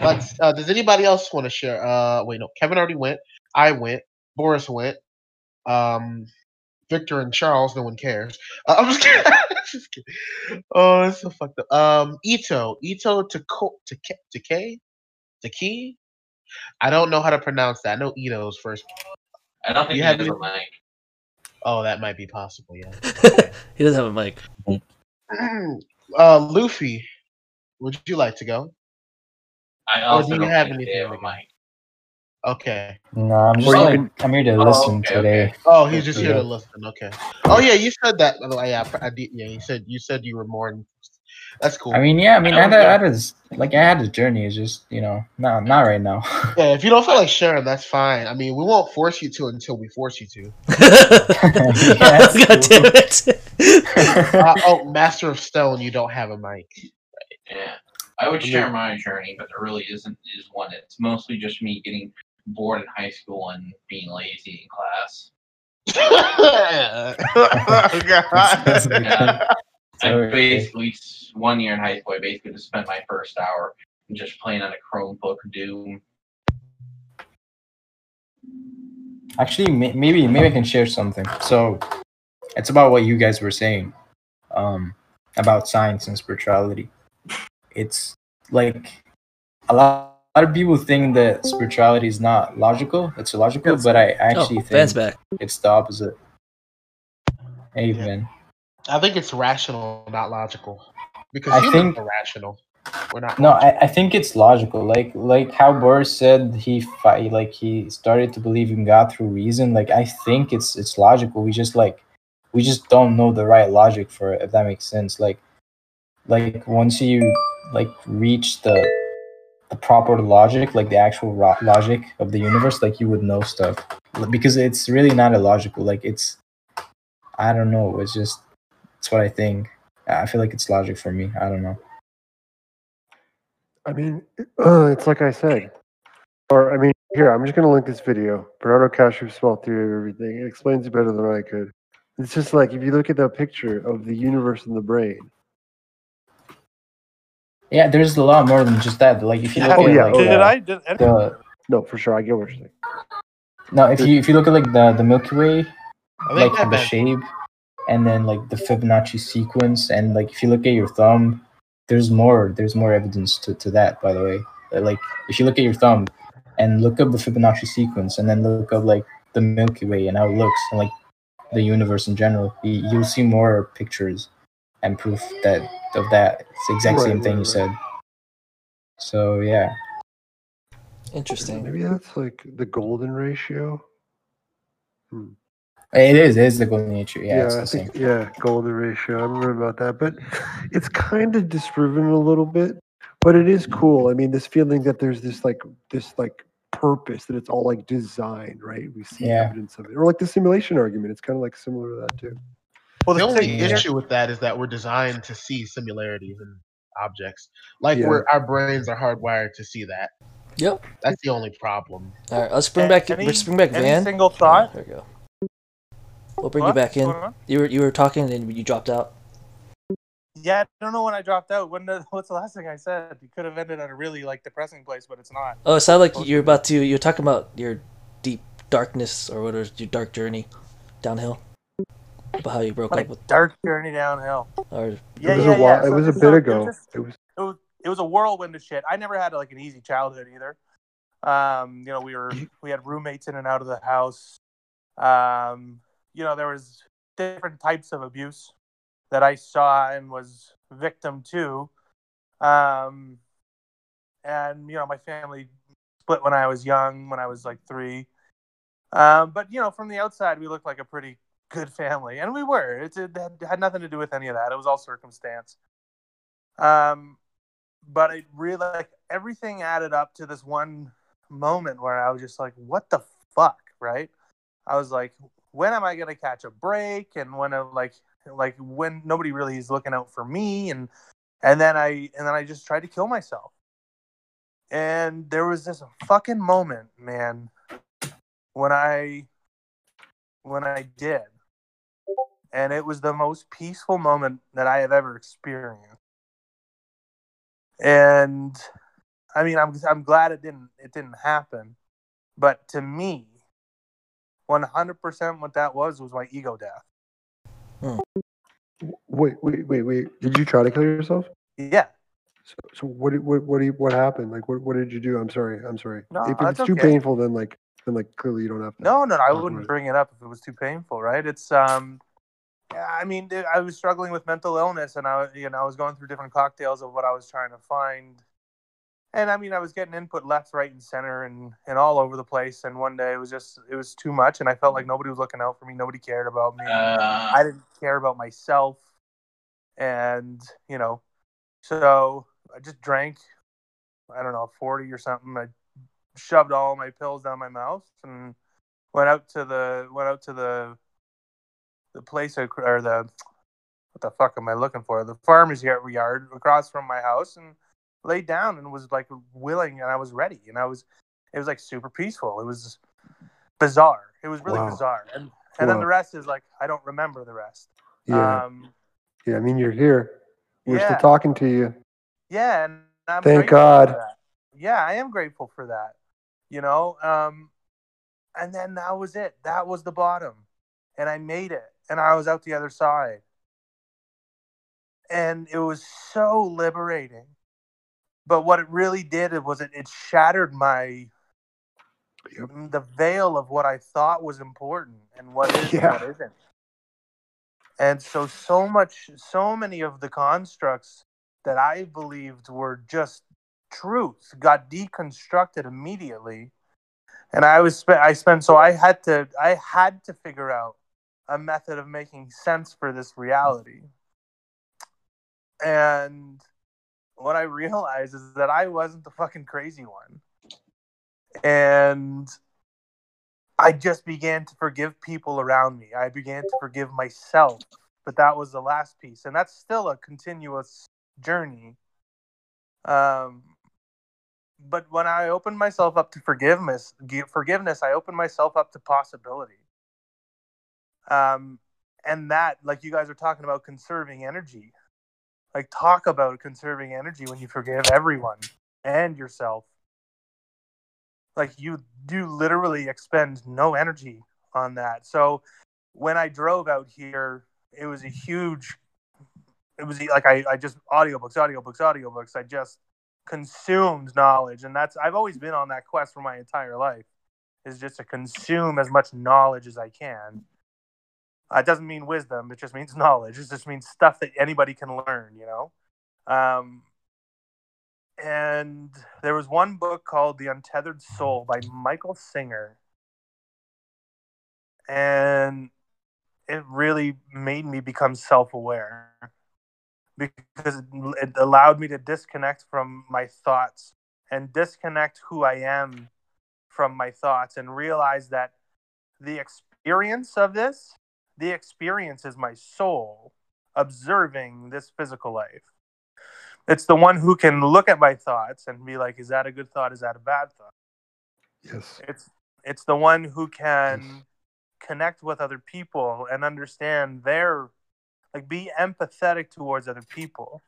let's. Uh, does anybody else want to share? Uh, wait, no. Kevin already went. I went. Boris went. Um, Victor and Charles. No one cares. Uh, I'm just kidding. just kidding. Oh, that's so fucked up. Um, Ito. Ito to to to K. To Key. I don't know how to pronounce that. I know Ito's first. I don't think You you have have a mic. Oh, that might be possible. Yeah. he doesn't have a mic. uh, Luffy. Would you like to go? I Or also do you don't have think anything they have a mic. Okay. No, I'm just like, can- I'm here to Oh, listen okay, today. okay. Oh, he's just here Yeah. to listen. Okay. Oh yeah, you said that. by the way, Yeah, I did. Yeah, you said you said you were more. in- That's cool. I mean, yeah, I mean, I I had, don't a, I know. had this, like, I had a journey. It's just, you know, not not right now. yeah, if you don't feel like sharing, that's fine. I mean, we won't force you to until we force you to. that's God damn it! Uh, oh, Master of Stone, you don't have a mic. Yeah. I would share my journey, but there really isn't is one. It's mostly just me getting bored in high school and being lazy in class. oh, God. That's Yeah. I basically one year in high school, I basically just spent my first hour just playing on a Chromebook Doom. Actually, maybe maybe I can share something. So, it's about what you guys were saying, um, about science and spirituality. It's like a lot, a lot of people think that spirituality is not logical. It's illogical, but I actually oh, think back. it's the opposite. Hey, Yeah. I think it's rational, not logical. Because I humans think- are rational. We're not. No. I, I think it's logical. Like like how Boris said he fi- like he started to believe in God through reason. Like I think it's it's logical. We just like we just don't know the right logic for it, if that makes sense. Like like once you like reach the the proper logic, like the actual logic of the universe, like you would know stuff. Because it's really not illogical. Like it's I don't know. It's just it's what I think. I feel like it's logic for me. I don't know. I mean, uh, it's like I said. Or, I mean, here, I'm just going to link this video. Bernardo Kastrup's small theory of everything. It explains it better than I could. It's just like if you look at that picture of the universe and the brain. Yeah, there's a lot more than just that. Like if you look Oh, at yeah, like, oh, did yeah. uh, I? Did, the No, for sure. I get what you're saying. no, if you if you look at like the the Milky Way, like the man- shape, and then like the Fibonacci sequence, and like if you look at your thumb, there's more there's more evidence to to that. By the way, like if you look at your thumb and look up the Fibonacci sequence, and then look up like the Milky Way and how it looks, and like the universe in general, you, you'll see more pictures and proof that of that. It's the exact Right, same thing right, you said. So yeah. Interesting. Maybe that's like the golden ratio. Hmm. It is. It is the golden ratio. Yeah, it's I the same. think, yeah, golden ratio. I remember about that, but it's kind of disproven a little bit. But it is cool. I mean, this feeling that there's this like this like purpose that it's all like designed, right? We see Yeah. evidence of it, or like the simulation argument. It's kind of like similar to that too. Well, the only thing- issue with that is that we're designed to see similarities in objects. Like Yeah. we're our brains are hardwired to see that. Yep. That's the only problem. All right, let's bring A- back any- let's bring back any Van. single Oh, thought? there we go. We'll bring What? you back in. What's going on? You were you were talking and you dropped out. Yeah, I don't know when I dropped out. When the, what's the last thing I said? You could have ended at a really like depressing place, but it's not. Oh, it sounded like Oh, you're about to. You're talking about your deep darkness or whatever your dark journey downhill. About how you broke My up with dark journey downhill. or Yeah, it was yeah, a while. yeah. it So- was a so bit it ago. was just- it was it was it was a whirlwind of shit. I never had like an easy childhood either. Um, you know, we were we had roommates in and out of the house. Um, you know, there was different types of abuse that I saw and was victim to. Um, and you know, my family split when I was young, when I was like three. Um, but you know, from the outside, we looked like a pretty good family, and we were. It's, it had, nothing to do with any of that. It was all circumstance. Um, but it really like everything added up to this one moment where I was just like, "What the fuck?" Right? I was like, "When am I gonna catch a break?" And when I like, like when nobody really is looking out for me, and and then I and then I just tried to kill myself. And there was this fucking moment, man, when I when I did. And it was the most peaceful moment that I have ever experienced. And I mean, I'm I'm glad it didn't it didn't happen, but to me, 100% what that was was my ego death. Wait, wait, wait, wait. Did you try to kill yourself? Yeah. So, so what, did- what, what, you- what happened? Like, what, what did you do? I'm sorry. I'm sorry. No, if that's it's too okay. painful, then like, then like clearly you don't have to. No, no, no, I wouldn't it. bring it up if it was too painful, right? It's um yeah, I mean, I was struggling with mental illness and I you know, I was going through different cocktails of what I was trying to find. And I mean, I was getting input left, right, and center and and all over the place and one day it was just it was too much and I felt like nobody was looking out for me, nobody cared about me. Uh, I didn't care about myself. And, you know, so I just drank, I don't know, 40 or something. I shoved all my pills down my mouth and went out to the, went out to the, the place or the, what the fuck am I looking for? The farmer's yard yard across from my house and laid down and was like willing and I was ready. And I was, it was like super peaceful. It was bizarre. It was really Wow. bizarre. And, and then the rest is like, I don't remember the rest. Yeah. Um, yeah. I mean, you're here. We're yeah. still talking to you. Yeah, and I'm Thank God. Yeah, I am grateful for that. You know, um, and then that was it. That was the bottom, and I made it, and I was out the other side, and it was so liberating. But what it really did was it, it shattered my Yep. the veil of what I thought was important and what is Yeah. and what isn't. And so, so much, so many of the constructs that I believed were just truths got deconstructed immediately. And I was, I spent, so I had to, I had to figure out a method of making sense for this reality. And what I realized is that I wasn't the fucking crazy one. And I just began to forgive people around me. I began to forgive myself. But that was the last piece. And that's still a continuous journey. Um, but when I opened myself up to forgiveness, forgiveness, I opened myself up to possibility. Um, and that, like you guys are talking about conserving energy, like talk about conserving energy when you forgive everyone and yourself. Like you do literally expend no energy on that. So when I drove out here, it was a huge it was like I, I just audiobooks, audiobooks, audiobooks. I just consumed knowledge. And that's I've always been on that quest for my entire life. Is just to consume as much knowledge as I can. It doesn't mean wisdom, it just means knowledge. It just means stuff that anybody can learn, you know? Um, and there was one book called The Untethered Soul by Michael Singer. And it really made me become self aware because it allowed me to disconnect from my thoughts and disconnect who I am from my thoughts and realize that the experience of this, the experience is my soul observing this physical life. It's the one who can look at my thoughts and be like, is that a good thought? Is that a bad thought? Yes. It's it's the one who can connect with other people and understand their like be empathetic towards other people.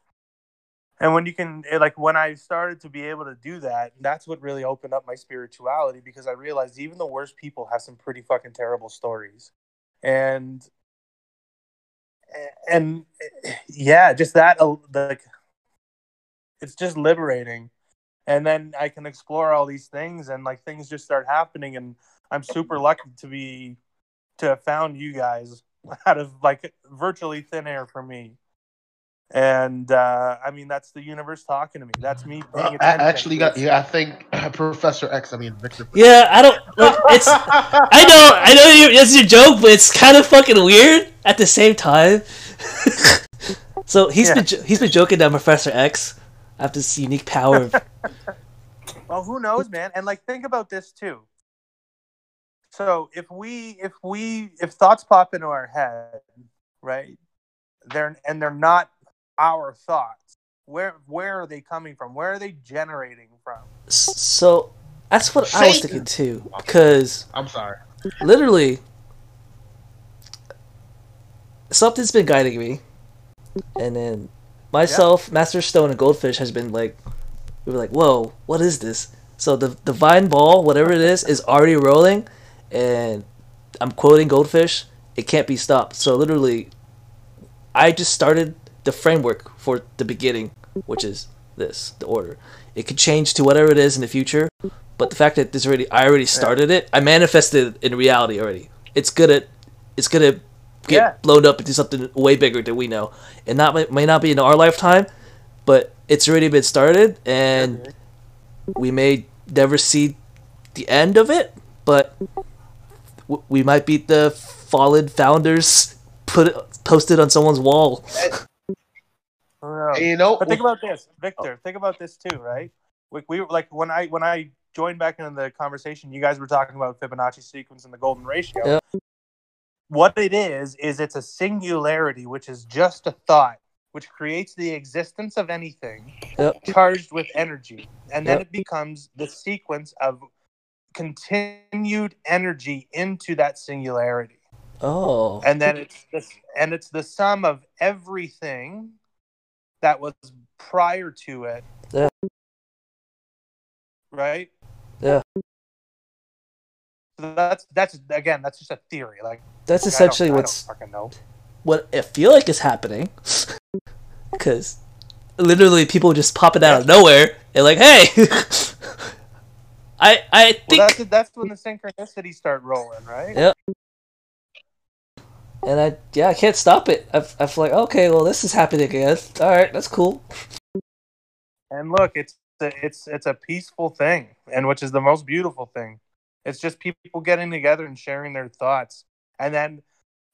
And when you can eh, like when I started to be able to do that, that's what really opened up my spirituality because I realized even the worst people have some pretty fucking terrible stories. And and yeah, just that uh, like it's just liberating and then I can explore all these things and like things just start happening and I'm super lucky to be to have found you guys out of like virtually thin air for me. And uh I mean that's the universe talking to me. That's me paying a- attention. actually, got yeah. I think uh, Professor X. I mean Victor. Yeah, I don't. Look, it's. I know, I know you, it's your joke, but it's kind of fucking weird at the same time. so he's Yeah. been jo- he's been joking that Professor X have this unique power. Of, Well, who knows, man? And like think about this too. So if we if we if thoughts pop into our head, right? They're and they're not our thoughts. where where are they coming from? Where are they generating from? So that's what I was Satan. thinking too, because I'm sorry. literally something's been guiding me, and then myself, Master Stone, and Goldfish has been like, we were like, whoa, what is this? So the divine ball, whatever it is, is already rolling, and I'm quoting Goldfish. It can't be stopped. So literally, I just started the framework for the beginning, which is this, the order. It could change to whatever it is in the future, but the fact that this already, I already started it. I manifested it in reality already. It's gonna, it's gonna get Yeah. blown up into something way bigger than we know. And not may- not be in our lifetime, but it's already been started, and we may never see the end of it. But we might be the fallen founders put it, posted on someone's wall. And you know, But think about this, Victor. Think about this too, right? We, we like when I when I joined back into the conversation, you guys were talking about Fibonacci sequence and the golden ratio. Yeah. What it is is it's a singularity, which is just a thought, which creates the existence of anything Yep. charged with energy, and then Yep. it becomes the sequence of continued energy into that singularity Oh, and then it's this and it's the sum of everything that was prior to it Yeah. right Yeah. so that's that's again that's just a theory like that's I don't- essentially I what's fucking know what I feel like is happening. Because literally, people just pop it out of nowhere and like, hey, I I well think, that's that's when the synchronicities start rolling right Yeah. And I yeah, I can't stop it. I I feel like okay, well, this is happening again. All right, that's cool. and look it's it's it's a peaceful thing and which is the most beautiful thing it's just people getting together and sharing their thoughts and then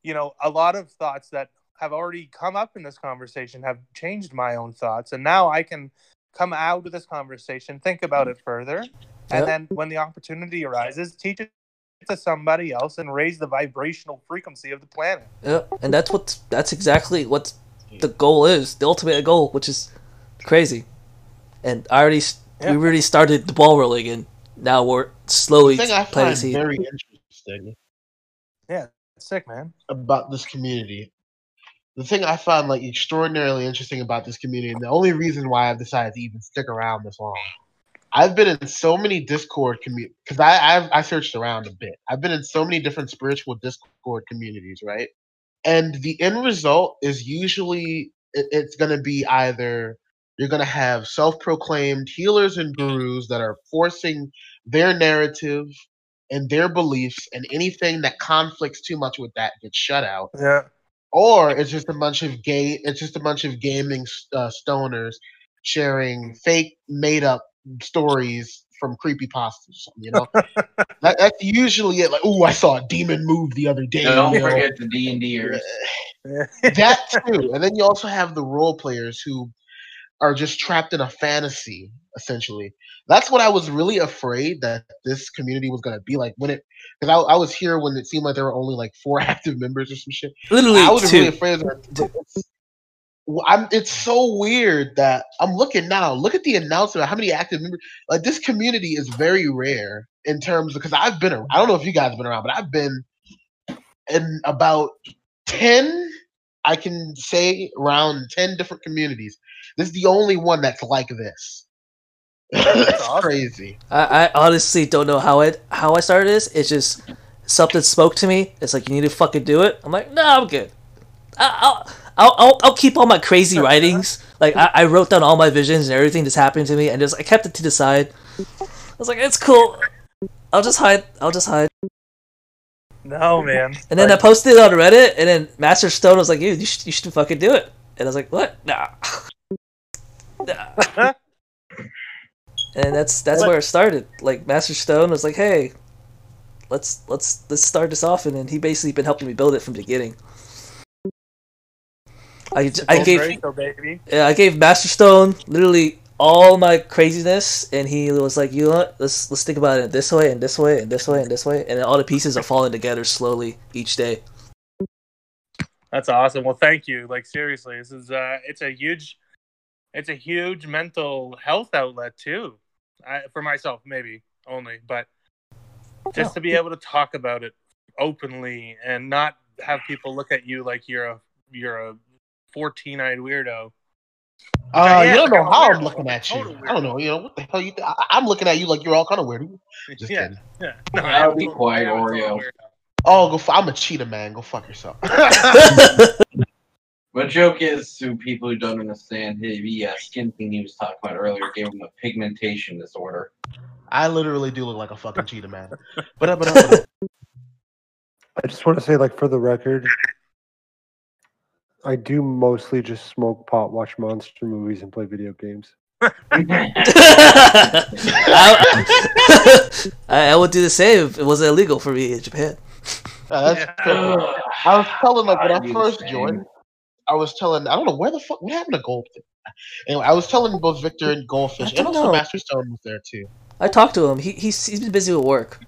you know a lot of thoughts that have already come up in this conversation have changed my own thoughts and now i can come out of this conversation think about it further and Yep. then when the opportunity arises teach it to somebody else and raise the vibrational frequency of the planet Yeah, and that's what that's exactly what the goal is, the ultimate goal, which is crazy. And I already Yeah. we already started the ball rolling, and now we're slowly the thing I planting find very interesting Yeah, sick man about this community, the thing I find like extraordinarily interesting about this community, and the only reason why I've decided to even stick around this long, I've been in so many Discord community because I I've, I searched around a bit. I've been in so many different spiritual Discord communities, right? And the end result is usually it, it's going to be either you're going to have self-proclaimed healers and gurus that are forcing their narrative and their beliefs, and anything that conflicts too much with that gets shut out yeah or it's just a bunch of gay it's just a bunch of gaming uh, stoners sharing fake made up stories from creepy pastas you know that, that's usually it like oh i saw a demon move the other day Don't you know? forget the D and Ders. that too and then you also have the role players who are just trapped in a fantasy essentially that's what i was really afraid that this community was going to be like when it because I, I was here when it seemed like there were only like four active members or some shit Literally I was two. really afraid of that. It's, I'm, it's so weird that I'm looking now. Look at the announcement. How many active members? Like this community is very rare in terms because I've been. ar- I don't know if you guys have been around, but I've been in about ten. I can say around ten different communities. This is the only one that's like this. it's awesome. crazy. I, I honestly don't know how it how I started this. It's just something spoke to me. It's like you need to fucking do it. I'm like, no, I'm good. I- I'll I'll I'll, I'll keep all my crazy writings. Like I, I wrote down all my visions and everything that's happened to me, and just I kept it to the side. I was like, it's cool. I'll just hide. I'll just hide. no man And then I posted it on Reddit, and then Master Stone was like, "Dude, you should, you should fucking do it." And I was like, "What? Nah." nah. and that's that's where it started. Like Master Stone was like, "Hey, let's let's let's start this off," and then he basically been helping me build it from the beginning. I, I gave Ratio, baby. yeah, I gave Master Stone literally all my craziness, and he was like, "You know what? Let's let's think about it this way and this way and this way and this way," and all the pieces are falling together slowly each day. That's awesome. Well, thank you. Like seriously, this is uh, it's a huge, it's a huge mental health outlet too. I, for myself, maybe only, but just to be able to talk about it openly and not have people look at you like you're a you're a 14 eyed weirdo. Uh, Yeah, you don't know I'm how weirdo. I'm looking at you. I don't know. You know what the hell you? Th- I- I'm looking at you like you're all kind of weird. Just yeah, kidding. yeah. No, I'll I'm be quiet, a total Oreo. Oh, go. F- I'm a cheetah man. Go fuck yourself. But joke is to people who don't understand, the uh, skin thing he was talking about earlier gave him a pigmentation disorder. I literally do look like a fucking cheetah man. But uh, but, uh, I just want to say, like, for the record, I do mostly just smoke pot, watch monster movies, and play video games. I, I, I would do the same if it wasn't illegal for me in Japan. uh, that's Yeah. I was telling like when I I first joined, I was telling I don't know where the fuck what happened to Goldfish. Anyway, I was telling both Victor and Goldfish, I and don't also know. Master Stone was there too. I talked to him. He, he's he's been busy with work.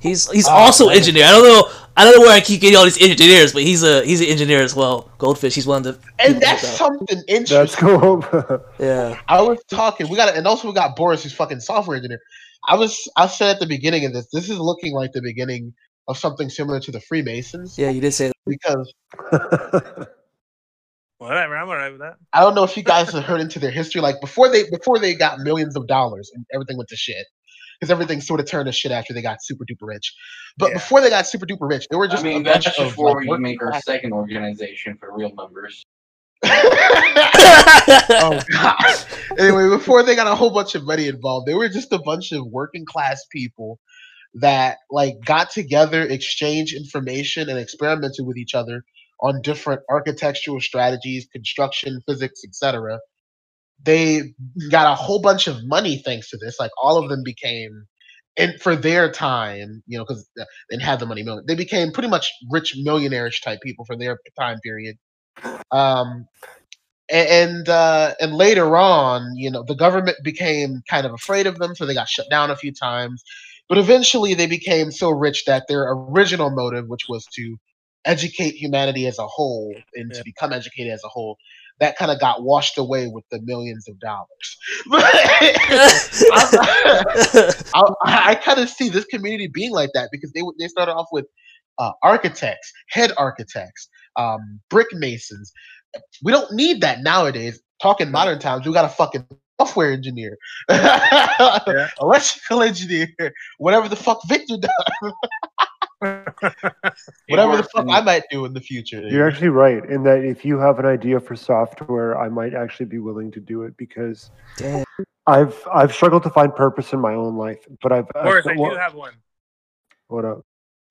He's he's Oh, also man. engineer. I don't know. I don't know where I keep getting all these engineers, but he's a he's an engineer as well. Goldfish. He's one of the. And that's like that. something That's interesting. cool. Yeah. I was talking. We got and also we got Boris, who's fucking software engineer. I was I said at the beginning of this, this is looking like the beginning of something similar to the Freemasons Yeah, you did say that. because Whatever, I'm alright with that. I don't know if you guys have heard into their history. Like before they before they got millions of dollars and everything went to shit. Because everything sort of turned to shit after they got super duper rich. But Yeah. before they got super duper rich, they were I just mean, a bunch that's of before like, we working make our class- second organization for real numbers. oh god. Anyway, before they got a whole bunch of money involved, they were just a bunch of working class people that like got together, exchanged information, and experimented with each other on different architectural strategies, construction, physics, etc. They got a whole bunch of money thanks to this. Like all of them became, and for their time, you know, because they didn't have the money. They became pretty much rich millionaire-ish type people for their time period. Um, and uh, and later on, you know, the government became kind of afraid of them, so they got shut down a few times. But eventually, they became so rich that their original motive, which was to educate humanity as a whole and Yeah. to become educated as a whole, that kind of got washed away with the millions of dollars. I, I kind of see this community being like that because they they started off with uh, architects, head architects, um, brick masons. We don't need that nowadays. Talking modern times, we got a fucking software engineer, electrical engineer, whatever the fuck Victor does, whatever the fuck I might do in the future. You're actually right in that if you have an idea for software, I might actually be willing to do it because Damn. I've I've struggled to find purpose in my own life. But I've, I've Boris, I what, do have one. what up?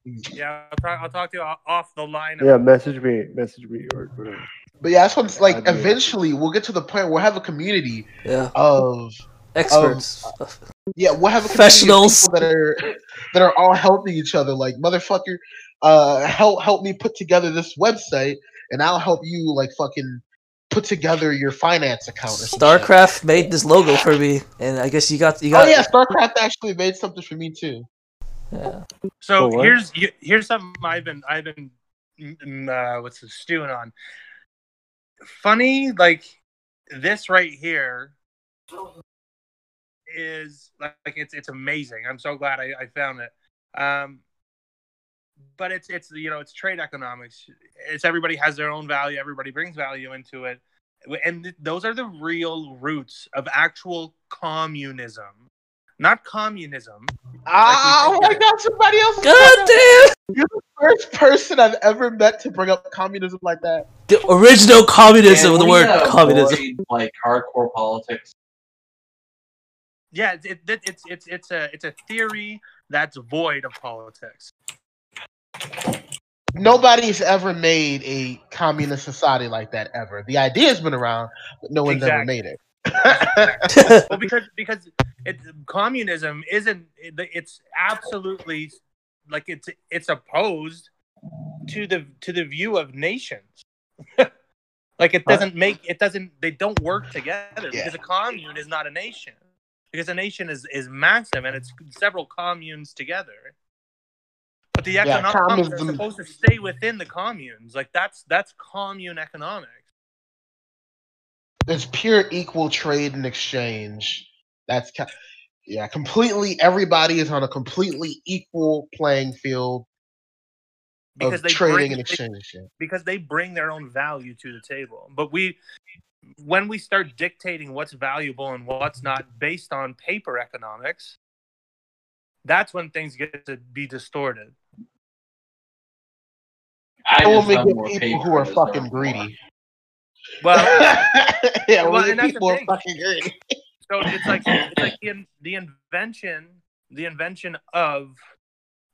Yeah, I'll talk, I'll talk to you off the line. Yeah, message me, message me or whatever. But yeah, that's what it's like. I'd be able to- Eventually, we'll get to the point where we'll have a community yeah. of Experts. Yeah, we'll have a community of Professionals. people that are that are all helping each other. Like motherfucker, uh, help help me put together this website, and I'll help you like fucking put together your finance account. Or some shit. StarCraft made this logo for me, and I guess you got you got. Oh got. yeah, StarCraft actually made something for me too. yeah. So For here's here's something I've been I've been mm, uh, what's the stewing on. Funny, like this right here is like it's it's amazing. I'm so glad I, I found it. Um, but it's it's you know it's trade economics. It's everybody has their own value. Everybody brings value into it, and th- those are the real roots of actual communism, not communism. Ah, oh think my that- god, somebody else. God damn! First person I've ever met to bring up communism like that. The original communism. Man, the word communism. avoid, like hardcore politics. Yeah, it, it, it- it's it's it's a it's a theory that's void of politics. Nobody's ever made a communist society like that ever. The idea's been around, but no one's ever made it. well, because because it, communism isn't it's absolutely like it's it's opposed to the to the view of nations. like it doesn't make it doesn't they don't work together Yeah. because a commune is not a nation because a nation is is massive and it's several communes together. But the Yeah, economics are supposed to stay within the communes. Like that's that's commune economics. It's pure equal trade and exchange. That's ca- yeah, completely. Everybody is on a completely equal playing field because of they trading bring, and they- exchange. yeah. because they bring their own value to the table. But we, when we start dictating what's valuable and what's not based on paper economics, that's when things get to be distorted. I Only get people who are fucking Dark greedy. Well, yeah, well, we get people who are fucking greedy. so it's like it's like the, the invention the invention of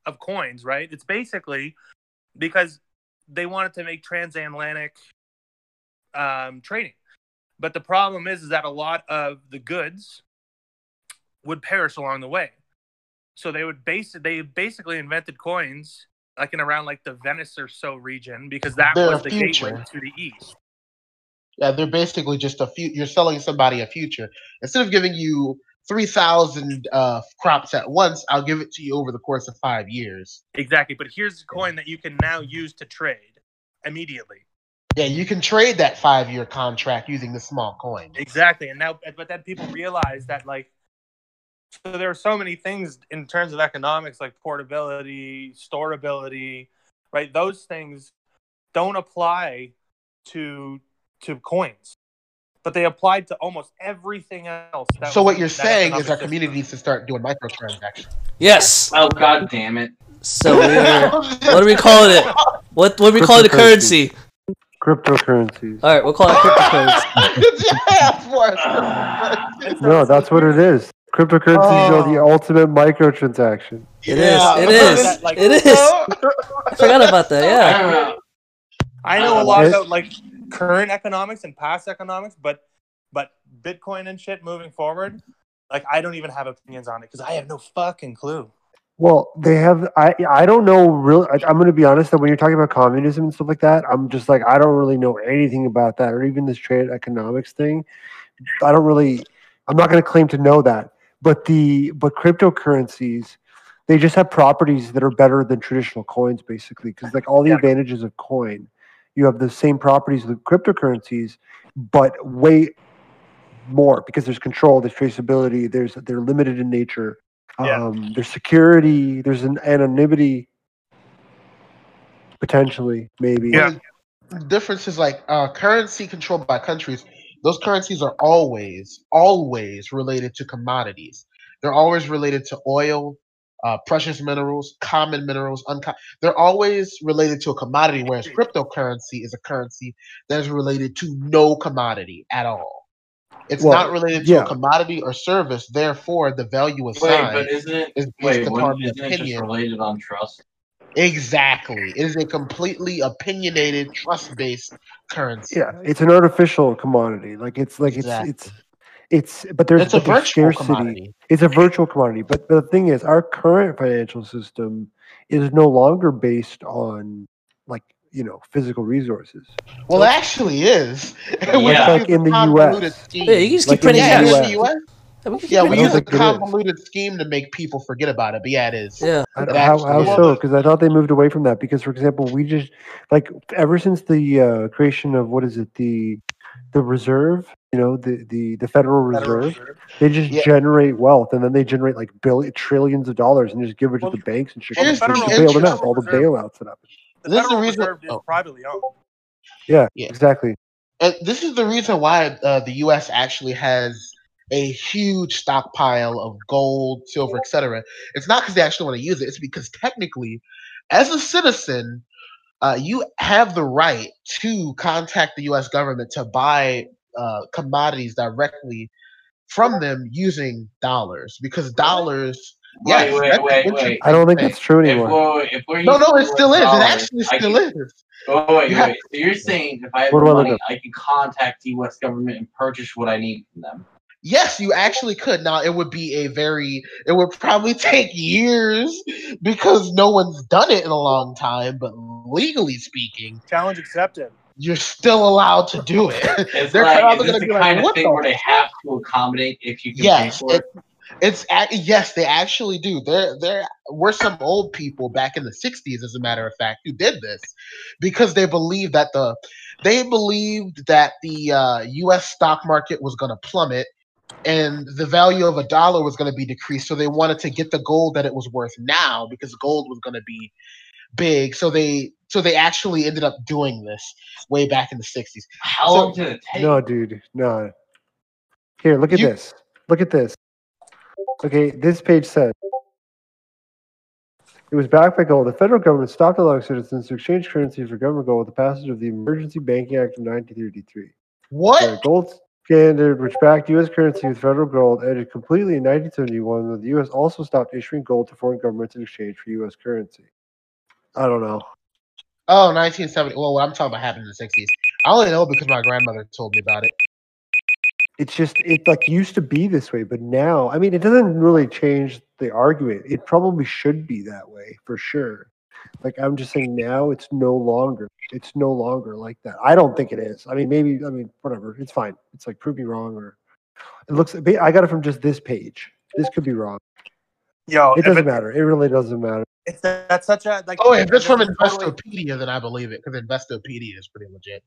of coins right it's basically because they wanted to make transatlantic um, trading but the problem is is that a lot of the goods would perish along the way so they would base they basically invented coins like in around like the venice or so region because that They're was the future. gateway to the east Yeah, they're basically just a few. You're selling somebody a future instead of giving you three thousand uh, crops at once. I'll give it to you over the course of five years. exactly but here's a coin that you can now use to trade immediately Yeah, you can trade that five year contract using the small coin. Exactly. And now, but then people realize that, like, so there are so many things in terms of economics, like portability, storability, right? Those things don't apply to to coins, but they apply to almost everything else. That So what you're saying is economic our system. community needs to start doing microtransactions. Yes. Oh god damn it! So we're what are we calling it? What what do we calling the currency? Cryptocurrencies. All right, we'll call it cryptocurrency. yeah, of course. And so No, that's what it is. Cryptocurrencies are the Oh. ultimate microtransaction. It is. Yeah. It is. That, like- It is. I forgot about that. Yeah. I know a lot It- about like current economics and past economics, but but Bitcoin and shit moving forward, like I don't even have opinions on it because I have no fucking clue. Well, they have. I I don't know. Really, I, I'm going to be honest. That when you're talking about communism and stuff like that, I'm just like I don't really know anything about that, or even this trade economics thing. I don't really. I'm not going to claim to know that. But the but cryptocurrencies, they just have properties that are better than traditional coins, basically, because like all the Yeah. advantages of coin, you have the same properties with cryptocurrencies, but way more because there's control, there's traceability, there's they're limited in nature. Yeah. Um, there's security, there's an anonymity, potentially, maybe. Yeah. The difference is like uh, currency controlled by countries. Those currencies are always, always related to commodities. They're always related to oil, uh, precious minerals, common minerals. Unco- they're always related to a commodity, whereas cryptocurrency is a currency that is related to no commodity at all. It's Well, not related to yeah. a commodity or service. Therefore, the value Wait, assigned but isn't it? is based Wait, upon the isn't just opinion. related on trust? Exactly. It is a completely opinionated, trust-based currency. Yeah, it's an artificial commodity. Like it's like Exactly. it's it's it's but there's, It's a but there's virtual scarcity. commodity. It's a virtual commodity. But the thing is, our current financial system is no longer based on like you know physical resources. Well, it actually is. Yeah. Which Like in the US. Yeah, you just keep in the printing yeah, cash. here in the US. Yeah, we Yeah, we use a printing think it is. convoluted scheme to make people forget about it. But yeah, it is. Yeah. I It don't- how actually how is. so? Because I thought they moved away from that. Because for example, we just like ever since the uh, creation of what is it the the reserve, you know, the the the Federal Reserve, they just Yeah. generate wealth and then they generate like billion trillions trillions of dollars and just give it to Well, the banks and shit. well, to bail them out. All the bailouts that happen. The This is the reason- oh. privately owned. Yeah, Yeah. exactly. And this is the reason why uh, the U.S. actually has a huge stockpile of gold, silver, etc. It's not because they actually want to use it. It's because technically, as a citizen, uh, you have the right to contact the U.S. government to buy uh, commodities directly from them using dollars because dollars. Wait, yes, wait, that's the wait, wait. I don't think thing. that's true If anymore. we're, if we're No, no, it using still is. It actually still can- is. Oh wait, You have- wait. So you're saying if I have Where I money, I can contact the U.S. government and purchase what I need from them. Yes, you actually could. Now it would be a very it would probably take years because no one's done it in a long time, but legally speaking, Challenge accepted. you're still allowed to do it. It's They're like, probably gonna the be like, kind of "What thing the where they have to accommodate if you can Yes, pay for it? It's ac- yes, they actually do. There, there were some old people back in the '60s, as a matter of fact, who did this because they believed that the They believed that the uh, U.S. stock market was going to plummet, and the value of a dollar was going to be decreased. So they wanted to get the gold that it was worth now because gold was going to be big. So they so they actually ended up doing this way back in the '60s. How So- long did it take? No, dude, no. Here, look at You- this. Look at this. Okay, this page says it was backed by gold. The federal government stopped allowing citizens to exchange currency for government gold with the passage of the Emergency Banking Act of 1933. What? The gold standard, which backed U.S. currency with federal gold, ended completely in 1971 when the U.S. also stopped issuing gold to foreign governments in exchange for U.S. currency. I don't know. Oh, 1970. Well, what I'm talking about happened in the 60s. I only know because my grandmother told me about it. It's just it like used to be this way but now i mean it doesn't really change the argument. It probably should be that way for sure. Like i'm just saying now it's no longer it's no longer like that. I don't think it is. I mean maybe i mean whatever. It's fine. It's like prove me wrong or it looks i got it from just this page. This could be wrong. Yo, it doesn't it- matter. It really doesn't matter. It's that's such a like. Oh, if it's from this is totally- Investopedia, then I believe it because Investopedia is pretty legit.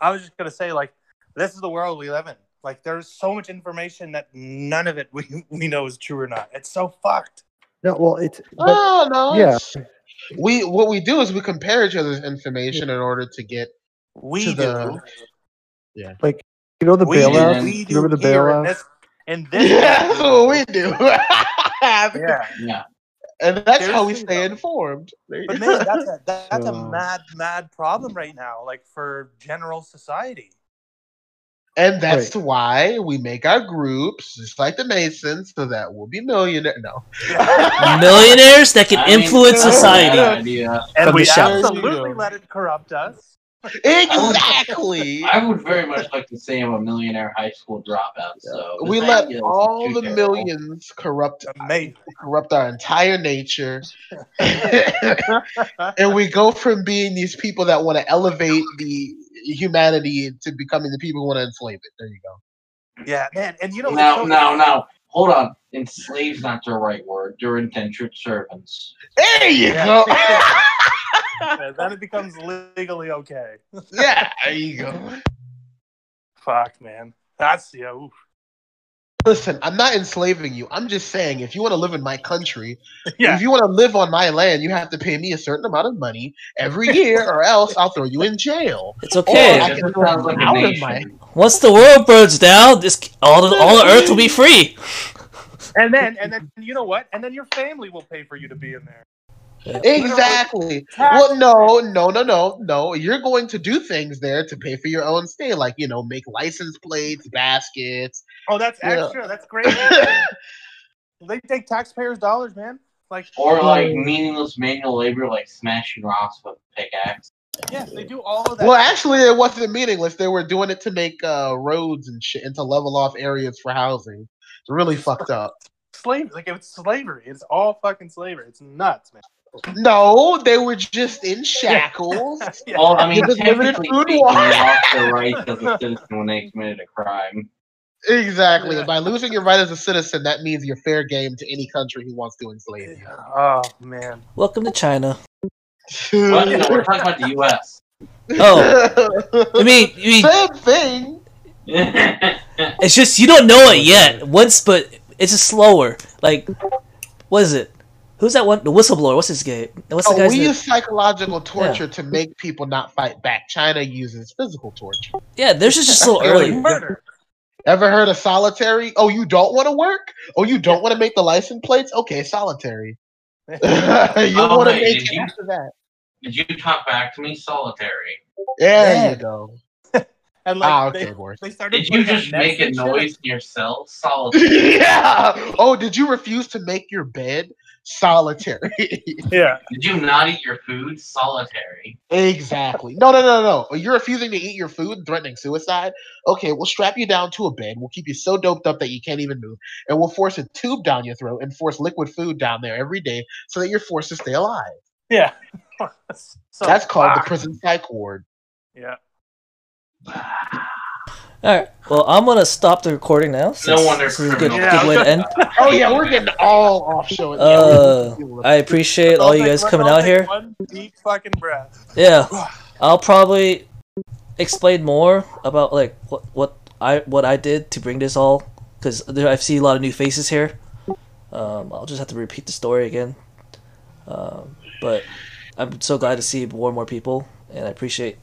I was just gonna say, like, this is the world we live in. Like, there's so much information that none of it we we know is true or not. It's so fucked. no well it's but, oh no. yeah. it's- We what we do is we compare each other's information in order to get We to do. the like you know the we bailouts do. We do remember the here in bailouts this. In this Yeah, that's what we do. yeah. Yeah. And that's how we stay though. informed. But man, that's a that, that's a oh. mad mad problem right now. Like for general society. And that's why we make our groups just like the Masons, so that we'll be millionaire. No. Millionaires that can I influence good society. idea. And From we the absolutely let it corrupt us. Exactly. I would very much like to say I'm a millionaire high school dropout. So we let all the terrible. millions corrupt Amazing. corrupt our entire nature. and we go from being these people that want to elevate the humanity to becoming the people who want to enslave it. There you go. Yeah, man. And you know Now, so- now, now, hold on. Enslave's not the right word. They're indentured servants. There you Yeah. go. Yeah, then it becomes legally okay. yeah, there you go. Fuck, man. That's yeah. oof. Listen, I'm not enslaving you. I'm just saying, if you want to live in my country, Yeah. if you want to live on my land, you have to pay me a certain amount of money every year, or else I'll throw you in jail. It's okay. Or I It can just throw sounds you like out of my. Once the world burns down, this all the all the earth will be free. And then and then you know what? And then your family will pay for you to be in there. Exactly. Well, no, no, no, no, no. You're going to do things there to pay for your own stay, like you know, make license plates, baskets. Oh, that's Yeah. extra. That's great. they take taxpayers' dollars, man. Like Or like meaningless manual labor, like smashing rocks with a pickaxe. yes, they do all of that. well, actually, it wasn't meaningless. They were doing it to make uh, roads and shit, and to level off areas for housing. It's really fucked up. slavery, like it's slavery. It's all fucking slavery. It's nuts, man. No, they were just in shackles. Yeah. Well, I mean, Given limited technically food speaking, they lost their rights as a citizen when they committed a crime. Exactly. Yeah. By losing your right as a citizen, that means you're fair game to any country who wants to enslave you. Oh man. Welcome to China. Well, no, we're talking about the U.S. Oh, I mean, you mean same thing. it's just you don't know it yet. Once, but it's just slower. Like, what is it? Who's that one? The whistleblower. What's his game? What's the Oh, guy's we name? use psychological torture to make people not fight back. China uses physical torture. Yeah, theirs is just so early. Murder. Ever heard of solitary? Oh, you don't want to work? Oh, you don't want to make the license plates? Okay, solitary. you Oh, want to make did it you- after that. Did you talk back to me, solitary? There Yeah. you go. And like ah, okay, they, they started. Did you just make a nets and shit. noise to yourself? Solitary. yeah. Oh, did you refuse to make your bed? Solitary. Yeah. Did you not eat your food? Solitary. exactly. No, no, no, no. You're refusing to eat your food and threatening suicide? Okay, we'll strap you down to a bed. We'll keep you so doped up that you can't even move. And we'll force a tube down your throat and force liquid food down there every day so that you're forced to stay alive. Yeah. so, That's called the prison psych ward. Yeah. All right. Well, I'm gonna stop the recording now. since wonder This is a good, criminals- good way to end. Oh, yeah, we're getting all off show. Uh, I appreciate all you guys let's coming all out here. One deep fucking breath. Yeah, I'll probably explain more about like what what I what I did to bring this all because I see a lot of new faces here. Um, I'll just have to repeat the story again. Um, but I'm so glad to see more and more people, and I appreciate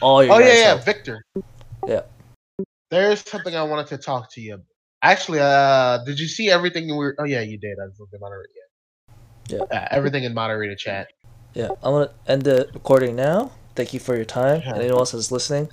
all your. Oh yeah, guys' yeah, help. Victor. Yeah. There's something I wanted to talk to you. about. Actually, uh, did you see everything you were? Oh yeah, you did. I was looking moderator. Yeah. Uh, everything in moderator chat. Yeah, I'm gonna end the recording now. Thank you for your time, Yeah. and anyone else that's listening.